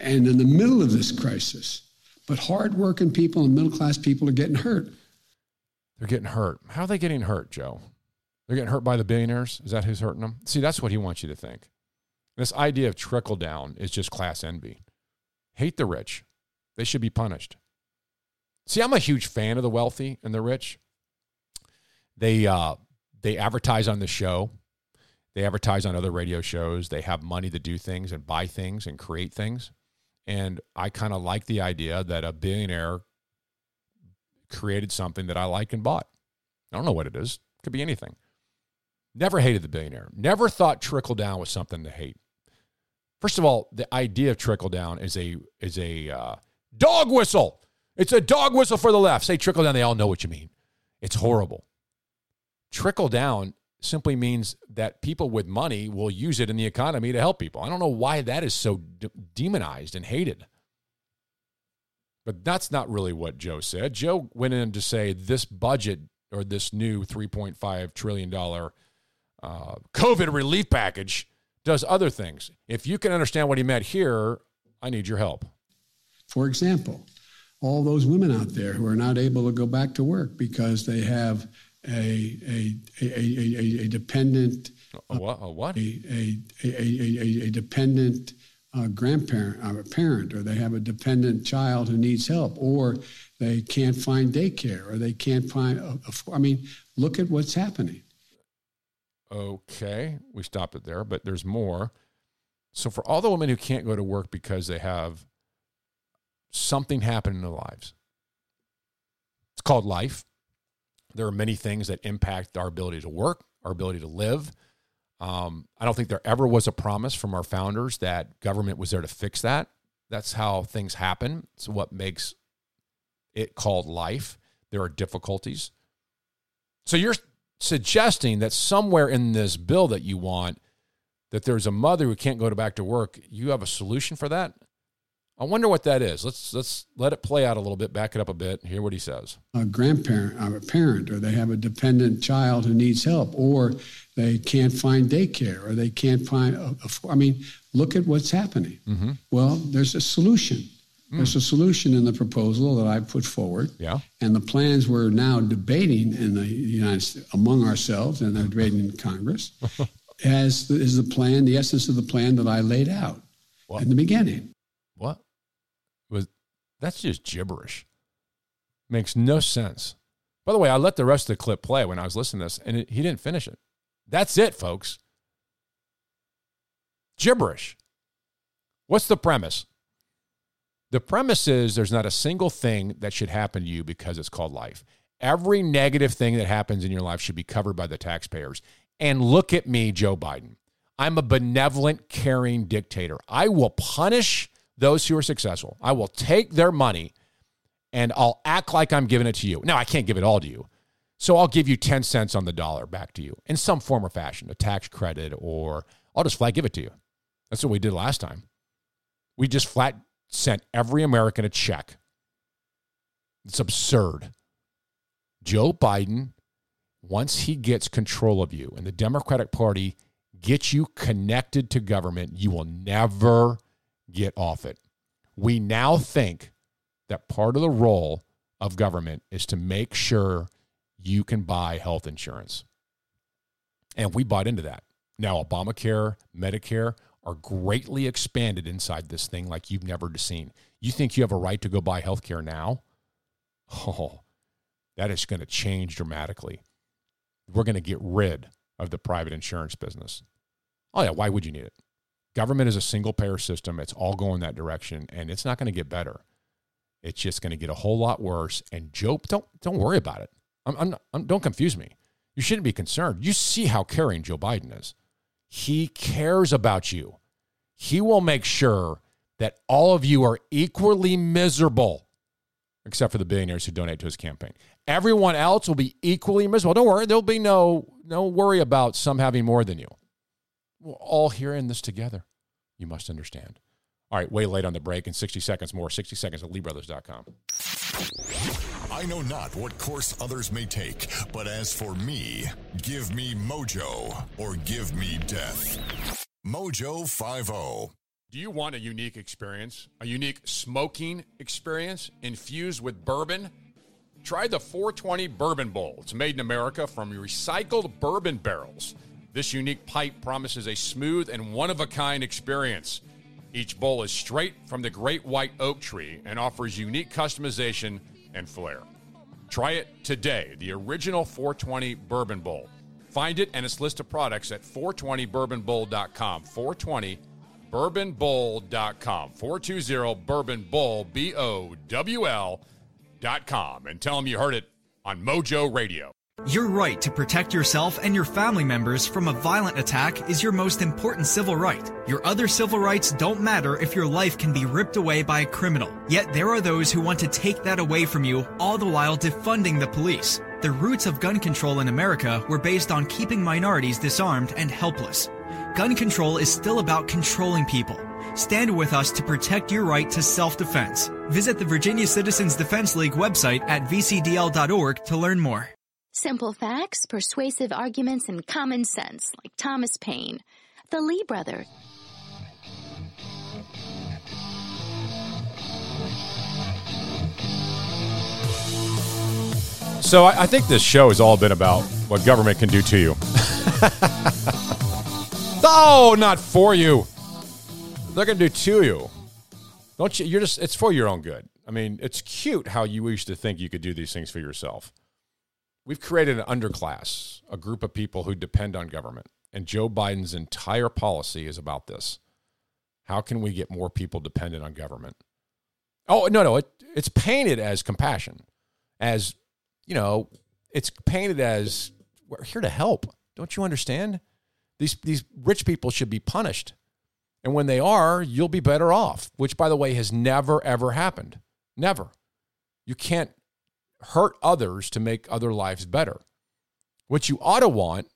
Speaker 14: And in the middle of this crisis, but hardworking people and middle class people are getting hurt.
Speaker 2: They're getting hurt. How are they getting hurt, Joe? They're getting hurt by the billionaires. Is that who's hurting them? See, that's what he wants you to think. This idea of trickle down is just class envy. Hate the rich. They should be punished. See, I'm a huge fan of the wealthy and the rich. They uh, they advertise on the show. They advertise on other radio shows. They have money to do things and buy things and create things. And I kind of like the idea that a billionaire created something that I like and bought. I don't know what it is. Could be anything. Never hated the billionaire. Never thought trickle down was something to hate. First of all, the idea of trickle down is a is a uh, dog whistle. It's a dog whistle for the left. Say trickle down, they all know what you mean. It's horrible. Trickle down simply means that people with money will use it in the economy to help people. I don't know why that is so de- demonized and hated. But that's not really what Joe said. Joe went in to say this budget or this new $3.5 trillion uh, COVID relief package does other things. If you can understand what he meant here, I need your help.
Speaker 14: For example, all those women out there who are not able to go back to work because they have a a a, a, dependent
Speaker 2: a what a what
Speaker 14: a a, a, a, dependent uh, grandparent or a parent or they have a dependent child who needs help or they can't find daycare or they can't find I mean look at what's happening
Speaker 2: okay we stopped it there but there's more so for all the women who can't go to work because they have something happen in their lives it's called life there are many things that impact our ability to work our ability to live um, I don't think there ever was a promise from our founders that government was there to fix that. That's how things happen. It's what makes it called life. There are difficulties. So you're suggesting that somewhere in this bill that you want, that there's a mother who can't go to back to work. You have a solution for that? I wonder what that is. Let's let's let it play out a little bit. Back it up a bit. Hear what he says.
Speaker 14: A grandparent, or a parent, or they have a dependent child who needs help, or they can't find daycare, or they can't find. A, a, I mean, look at what's happening.
Speaker 2: Mm-hmm.
Speaker 14: Well, there's a solution. Mm. There's a solution in the proposal that I put forward.
Speaker 2: Yeah.
Speaker 14: And the plans we're now debating in the United States among ourselves, and they're debating in Congress. [laughs] as is the plan, the essence of the plan that I laid out in the beginning.
Speaker 2: That's just gibberish. Makes no sense. By the way, I let the rest of the clip play when I was listening to this, and it, he didn't finish it. That's it, folks. Gibberish. What's the premise? The premise is there's not a single thing that should happen to you because it's called life. Every negative thing that happens in your life should be covered by the taxpayers. And look at me, Joe Biden. I'm a benevolent, caring dictator. I will punish those who are successful. I will take their money and I'll act like I'm giving it to you. Now, I can't give it all to you. So I'll give you 10 cents on the dollar back to you in some form or fashion, a tax credit, or I'll just flat give it to you. That's what we did last time. We just flat sent every American a check. It's absurd. Joe Biden, once he gets control of you and the Democratic Party gets you connected to government, you will never get off it. We now think that part of the role of government is to make sure you can buy health insurance. And we bought into that. Now, Obamacare, Medicare are greatly expanded inside this thing like you've never seen. You think you have a right to go buy health care now? Oh, that is going to change dramatically. We're going to get rid of the private insurance business. Oh, yeah. Why would you need it? Government is a single payer system. It's all going that direction, and it's not going to get better. It's just going to get a whole lot worse. And Joe, don't don't worry about it. I'm, I'm, I'm, don't confuse me. You shouldn't be concerned. You see how caring Joe Biden is. He cares about you. He will make sure that all of you are equally miserable, except for the billionaires who donate to his campaign. Everyone else will be equally miserable. Don't worry, there'll be no no worry about some having more than you. We're all here in this together. You must understand. All right, way late on the break. In 60 seconds more, 60 seconds at LeeBrothers.com.
Speaker 9: I know not what course others may take, but as for me, give me mojo or give me death. Mojo 50.
Speaker 2: Do you want a unique experience? A unique smoking experience infused with bourbon? Try the 420 Bourbon Bowl. It's made in America from recycled bourbon barrels. This unique pipe promises a smooth and one of a kind experience. Each bowl is straight from the great white oak tree and offers unique customization and flair. Try it today, the original 420 Bourbon Bowl. Find it and its list of products at 420bourbonbowl.com. 420 bourbonbowl.com. 420 Bourbon Bowl, B O W L.com. And tell them you heard it on Mojo Radio.
Speaker 10: Your right to protect yourself and your family members from a violent attack is your most important civil right. Your other civil rights don't matter if your life can be ripped away by a criminal. Yet there are those who want to take that away from you, all the while defunding the police. The roots of gun control in America were based on keeping minorities disarmed and helpless. Gun control is still about controlling people. Stand with us to protect your right to self-defense. Visit the Virginia Citizens Defense League website at vcdl.org to learn more.
Speaker 1: Simple facts, persuasive arguments, and common sense, like Thomas Paine. The Lee brothers.
Speaker 2: So I, I think this show has all been about what government can do to you. [laughs] oh, not for you. They're going to do to you. Don't you? You're just. It's for your own good. I mean, it's cute how you used to think you could do these things for yourself. We've created an underclass, a group of people who depend on government, and Joe Biden's entire policy is about this. How can we get more people dependent on government? Oh no, no, it, it's painted as compassion, as you know, it's painted as we're here to help. Don't you understand? These these rich people should be punished. And when they are, you'll be better off, which by the way has never ever happened. Never. You can't hurt others to make other lives better. What you ought to want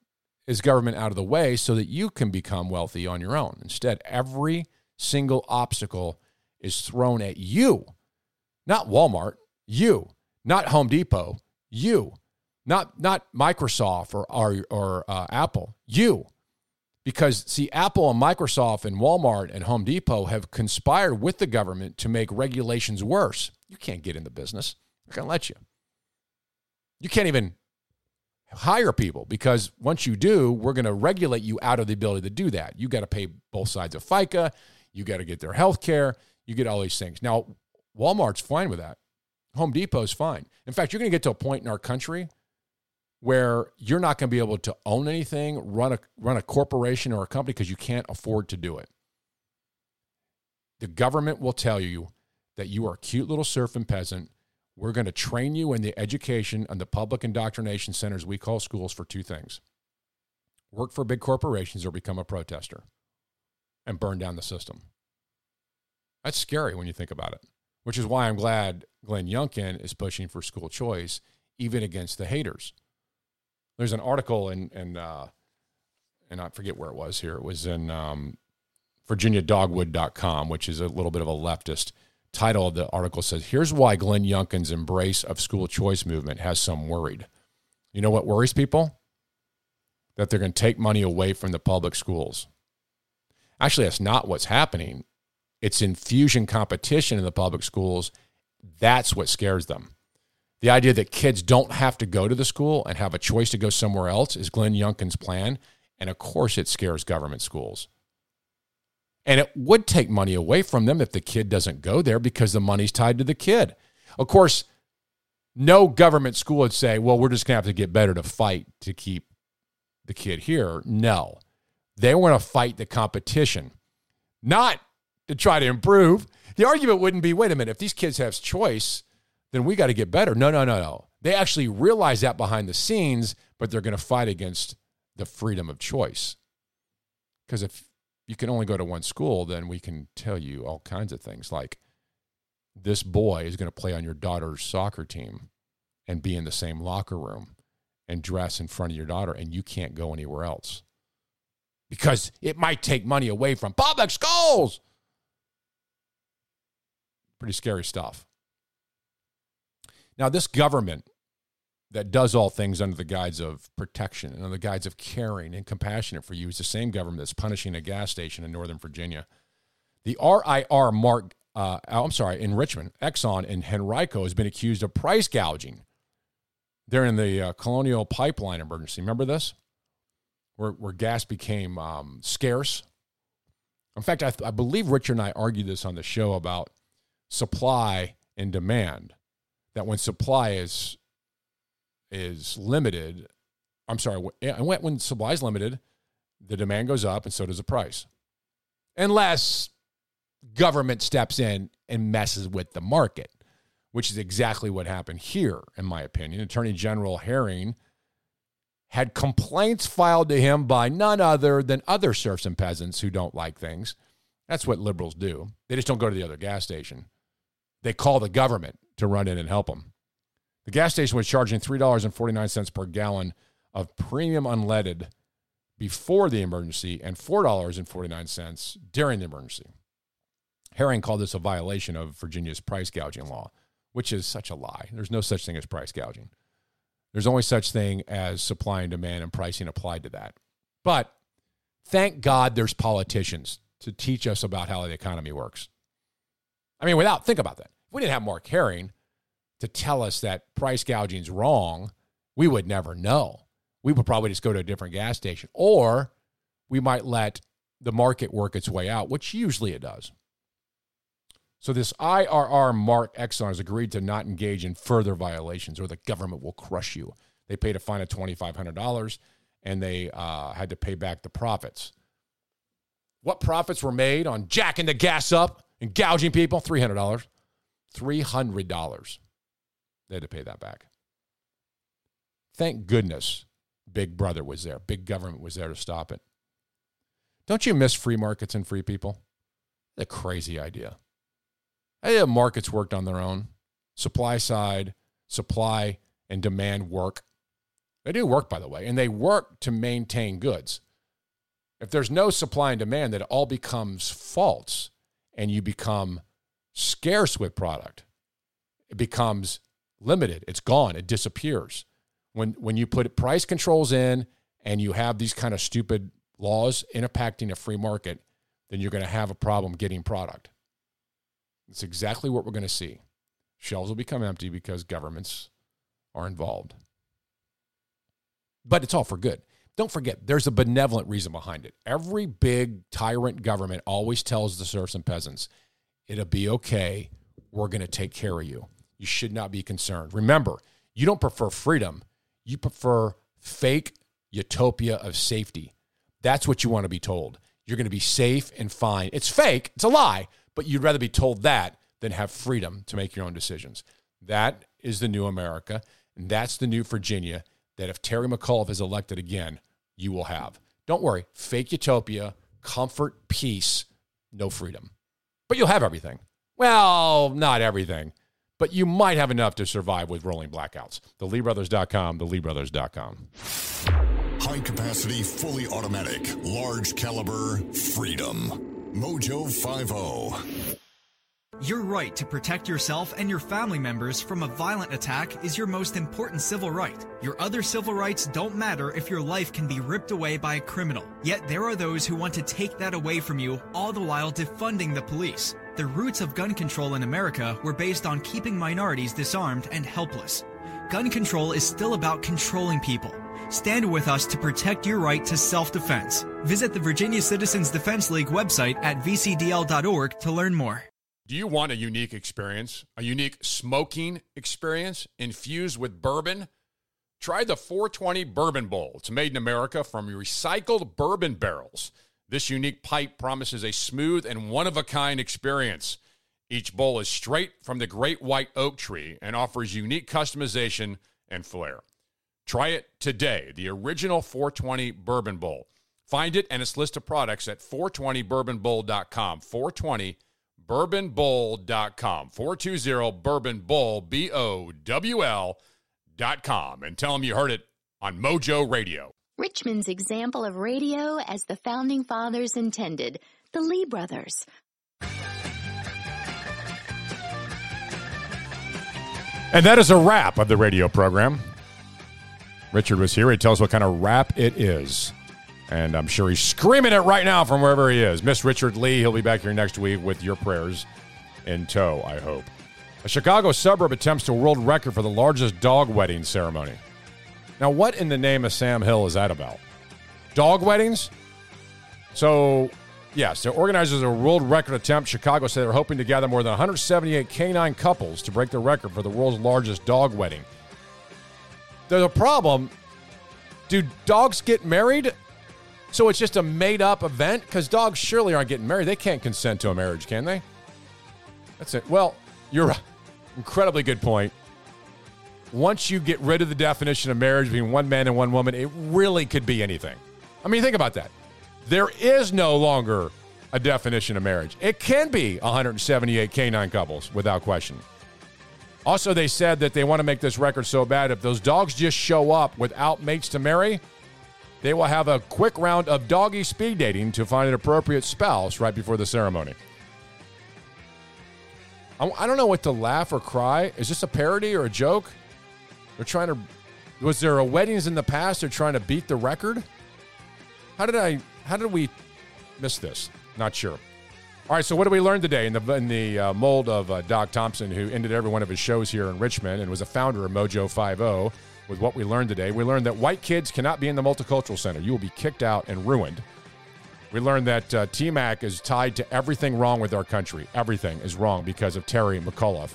Speaker 2: is government out of the way so that you can become wealthy on your own. Instead, every single obstacle is thrown at you. Not Walmart, you. Not Home Depot, you. Not not Microsoft or or, or uh, Apple, you. Because see, Apple and Microsoft and Walmart and Home Depot have conspired with the government to make regulations worse. You can't get in the business. They're going to let you. You can't even hire people because once you do, we're going to regulate you out of the ability to do that. You got to pay both sides of FICA. You got to get their health care. You get all these things. Now, Walmart's fine with that. Home Depot's fine. In fact, you're going to get to a point in our country where you're not going to be able to own anything, run a run a corporation or a company because you can't afford to do it. The government will tell you that you are a cute little serfing peasant. We're going to train you in the education and the public indoctrination centers we call schools for two things work for big corporations or become a protester and burn down the system. That's scary when you think about it, which is why I'm glad Glenn Youngkin is pushing for school choice, even against the haters. There's an article in, in uh, and I forget where it was here. It was in um, VirginiaDogwood.com, which is a little bit of a leftist title of the article says, Here's why Glenn Youngkin's embrace of school choice movement has some worried. You know what worries people? That they're going to take money away from the public schools. Actually, that's not what's happening. It's infusion competition in the public schools. That's what scares them. The idea that kids don't have to go to the school and have a choice to go somewhere else is Glenn Youngkin's plan. And of course, it scares government schools. And it would take money away from them if the kid doesn't go there because the money's tied to the kid. Of course, no government school would say, well, we're just going to have to get better to fight to keep the kid here. No. They want to fight the competition, not to try to improve. The argument wouldn't be wait a minute, if these kids have choice, then we got to get better. No, no, no, no. They actually realize that behind the scenes, but they're going to fight against the freedom of choice. Because if you can only go to one school, then we can tell you all kinds of things like this boy is going to play on your daughter's soccer team and be in the same locker room and dress in front of your daughter, and you can't go anywhere else because it might take money away from public schools. Pretty scary stuff. Now, this government that does all things under the guise of protection and under the guise of caring and compassionate for you is the same government that's punishing a gas station in Northern Virginia. The RIR Mark, uh, I'm sorry, in Richmond, Exxon and Henrico has been accused of price gouging during the uh, Colonial Pipeline emergency. Remember this? Where, where gas became um, scarce. In fact, I, I believe Richard and I argued this on the show about supply and demand. That when supply is is limited, I'm sorry, eh, when, when supply is limited, the demand goes up and so does the price. Unless government steps in and messes with the market, which is exactly what happened here, in my opinion. Attorney General Herring had complaints filed to him by none other than other serfs and peasants who don't like things. That's what liberals do. They just don't go to the other gas station. They call the government to run in and help them. The gas station was charging $3.49 per gallon of premium unleaded before the emergency and $4.49 during the emergency. Herring called this a violation of Virginia's price gouging law, which is such a lie. There's no such thing as price gouging. There's only such thing as supply and demand and pricing applied to that. But thank God there's politicians to teach us about how the economy works. I mean, without think about that. If we didn't have Mark Herring, to tell us that price gouging is wrong, we would never know. We would probably just go to a different gas station, or we might let the market work its way out, which usually it does. So, this IRR mark Exxon has agreed to not engage in further violations or the government will crush you. They paid a fine of $2,500 and they uh, had to pay back the profits. What profits were made on jacking the gas up and gouging people? $300. $300. They had to pay that back. Thank goodness Big Brother was there. Big government was there to stop it. Don't you miss free markets and free people? A crazy idea. Markets worked on their own. Supply side, supply and demand work. They do work, by the way, and they work to maintain goods. If there's no supply and demand, that all becomes false and you become scarce with product. It becomes limited. It's gone. It disappears. When when you put price controls in and you have these kind of stupid laws impacting a free market, then you're going to have a problem getting product. It's exactly what we're going to see. Shelves will become empty because governments are involved. But it's all for good. Don't forget, there's a benevolent reason behind it. Every big tyrant government always tells the serfs and peasants, it'll be okay. We're going to take care of you. You should not be concerned. Remember, you don't prefer freedom, you prefer fake utopia of safety. That's what you want to be told. You're going to be safe and fine. It's fake, it's a lie, but you'd rather be told that than have freedom to make your own decisions. That is the new America, and that's the new Virginia that if Terry McAuliffe is elected again, you will have. Don't worry, fake utopia, comfort, peace, no freedom. But you'll have everything. Well, not everything, but you might have enough to survive with rolling blackouts. TheLeeBrothers.com, TheLeeBrothers.com.
Speaker 9: High capacity, fully automatic, large caliber, freedom. Mojo oh. 50.
Speaker 10: Your right to protect yourself and your family members from a violent attack is your most important civil right. Your other civil rights don't matter if your life can be ripped away by a criminal. Yet there are those who want to take that away from you, all the while defunding the police. The roots of gun control in America were based on keeping minorities disarmed and helpless. Gun control is still about controlling people. Stand with us to protect your right to self defense. Visit the Virginia Citizens Defense League website at vcdl.org to learn more.
Speaker 2: Do you want a unique experience, a unique smoking experience infused with bourbon? Try the 420 Bourbon Bowl. It's made in America from recycled bourbon barrels. This unique pipe promises a smooth and one of a kind experience. Each bowl is straight from the great white oak tree and offers unique customization and flair. Try it today, the original 420 Bourbon Bowl. Find it and its list of products at 420bourbonbowl.com. 420 bourbonbowl.com. 420 Bourbon Bowl, B O W L.com. And tell them you heard it on Mojo Radio.
Speaker 1: Richmond's example of radio as the founding fathers intended, the Lee brothers.
Speaker 2: And that is a wrap of the radio program. Richard was here. He tells what kind of rap it is. And I'm sure he's screaming it right now from wherever he is. Miss Richard Lee, he'll be back here next week with your prayers in tow, I hope. A Chicago suburb attempts a world record for the largest dog wedding ceremony. Now, what in the name of Sam Hill is that about? Dog weddings? So, yes, the organizers of a world record attempt. Chicago said they're hoping to gather more than 178 canine couples to break the record for the world's largest dog wedding. There's a problem. Do dogs get married? So it's just a made up event? Because dogs surely aren't getting married. They can't consent to a marriage, can they? That's it. Well, you're right. Incredibly good point. Once you get rid of the definition of marriage between one man and one woman, it really could be anything. I mean, think about that. There is no longer a definition of marriage. It can be 178 canine couples without question. Also, they said that they want to make this record so bad if those dogs just show up without mates to marry, they will have a quick round of doggy speed dating to find an appropriate spouse right before the ceremony. I don't know what to laugh or cry. Is this a parody or a joke? They're trying to. Was there a weddings in the past? They're trying to beat the record. How did I? How did we miss this? Not sure. All right, so what did we learn today in the in the uh, mold of uh, Doc Thompson, who ended every one of his shows here in Richmond and was a founder of Mojo 50? With what we learned today, we learned that white kids cannot be in the multicultural center. You will be kicked out and ruined. We learned that uh, TMAC is tied to everything wrong with our country. Everything is wrong because of Terry McAuliffe.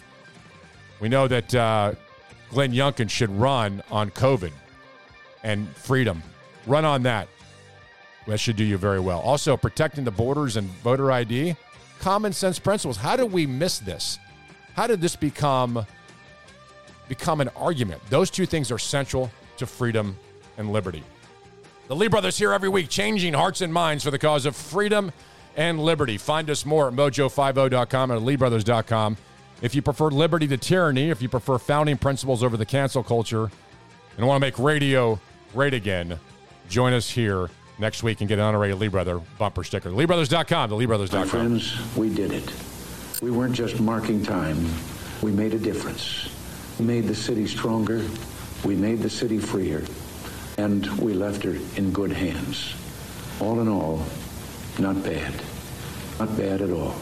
Speaker 2: We know that uh, Glenn Youngkin should run on COVID and freedom. Run on that. That should do you very well. Also, protecting the borders and voter ID, common sense principles. How did we miss this? How did this become become an argument? Those two things are central to freedom and liberty. The Lee Brothers here every week, changing hearts and minds for the cause of freedom and liberty. Find us more at mojo50.com and leebrothers.com. If you prefer liberty to tyranny, if you prefer founding principles over the cancel culture, and want to make radio great again, join us here next week and get an honorary Lee Brother bumper sticker. LeeBrothers.com, the LeeBrothers.com.
Speaker 33: My friends, we did it. We weren't just marking time. We made a difference. We made the city stronger. We made the city freer. And we left her in good hands. All in all, not bad. Not bad at all.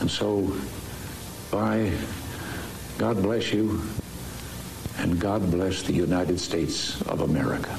Speaker 33: And so, bye. God bless you. And God bless the United States of America.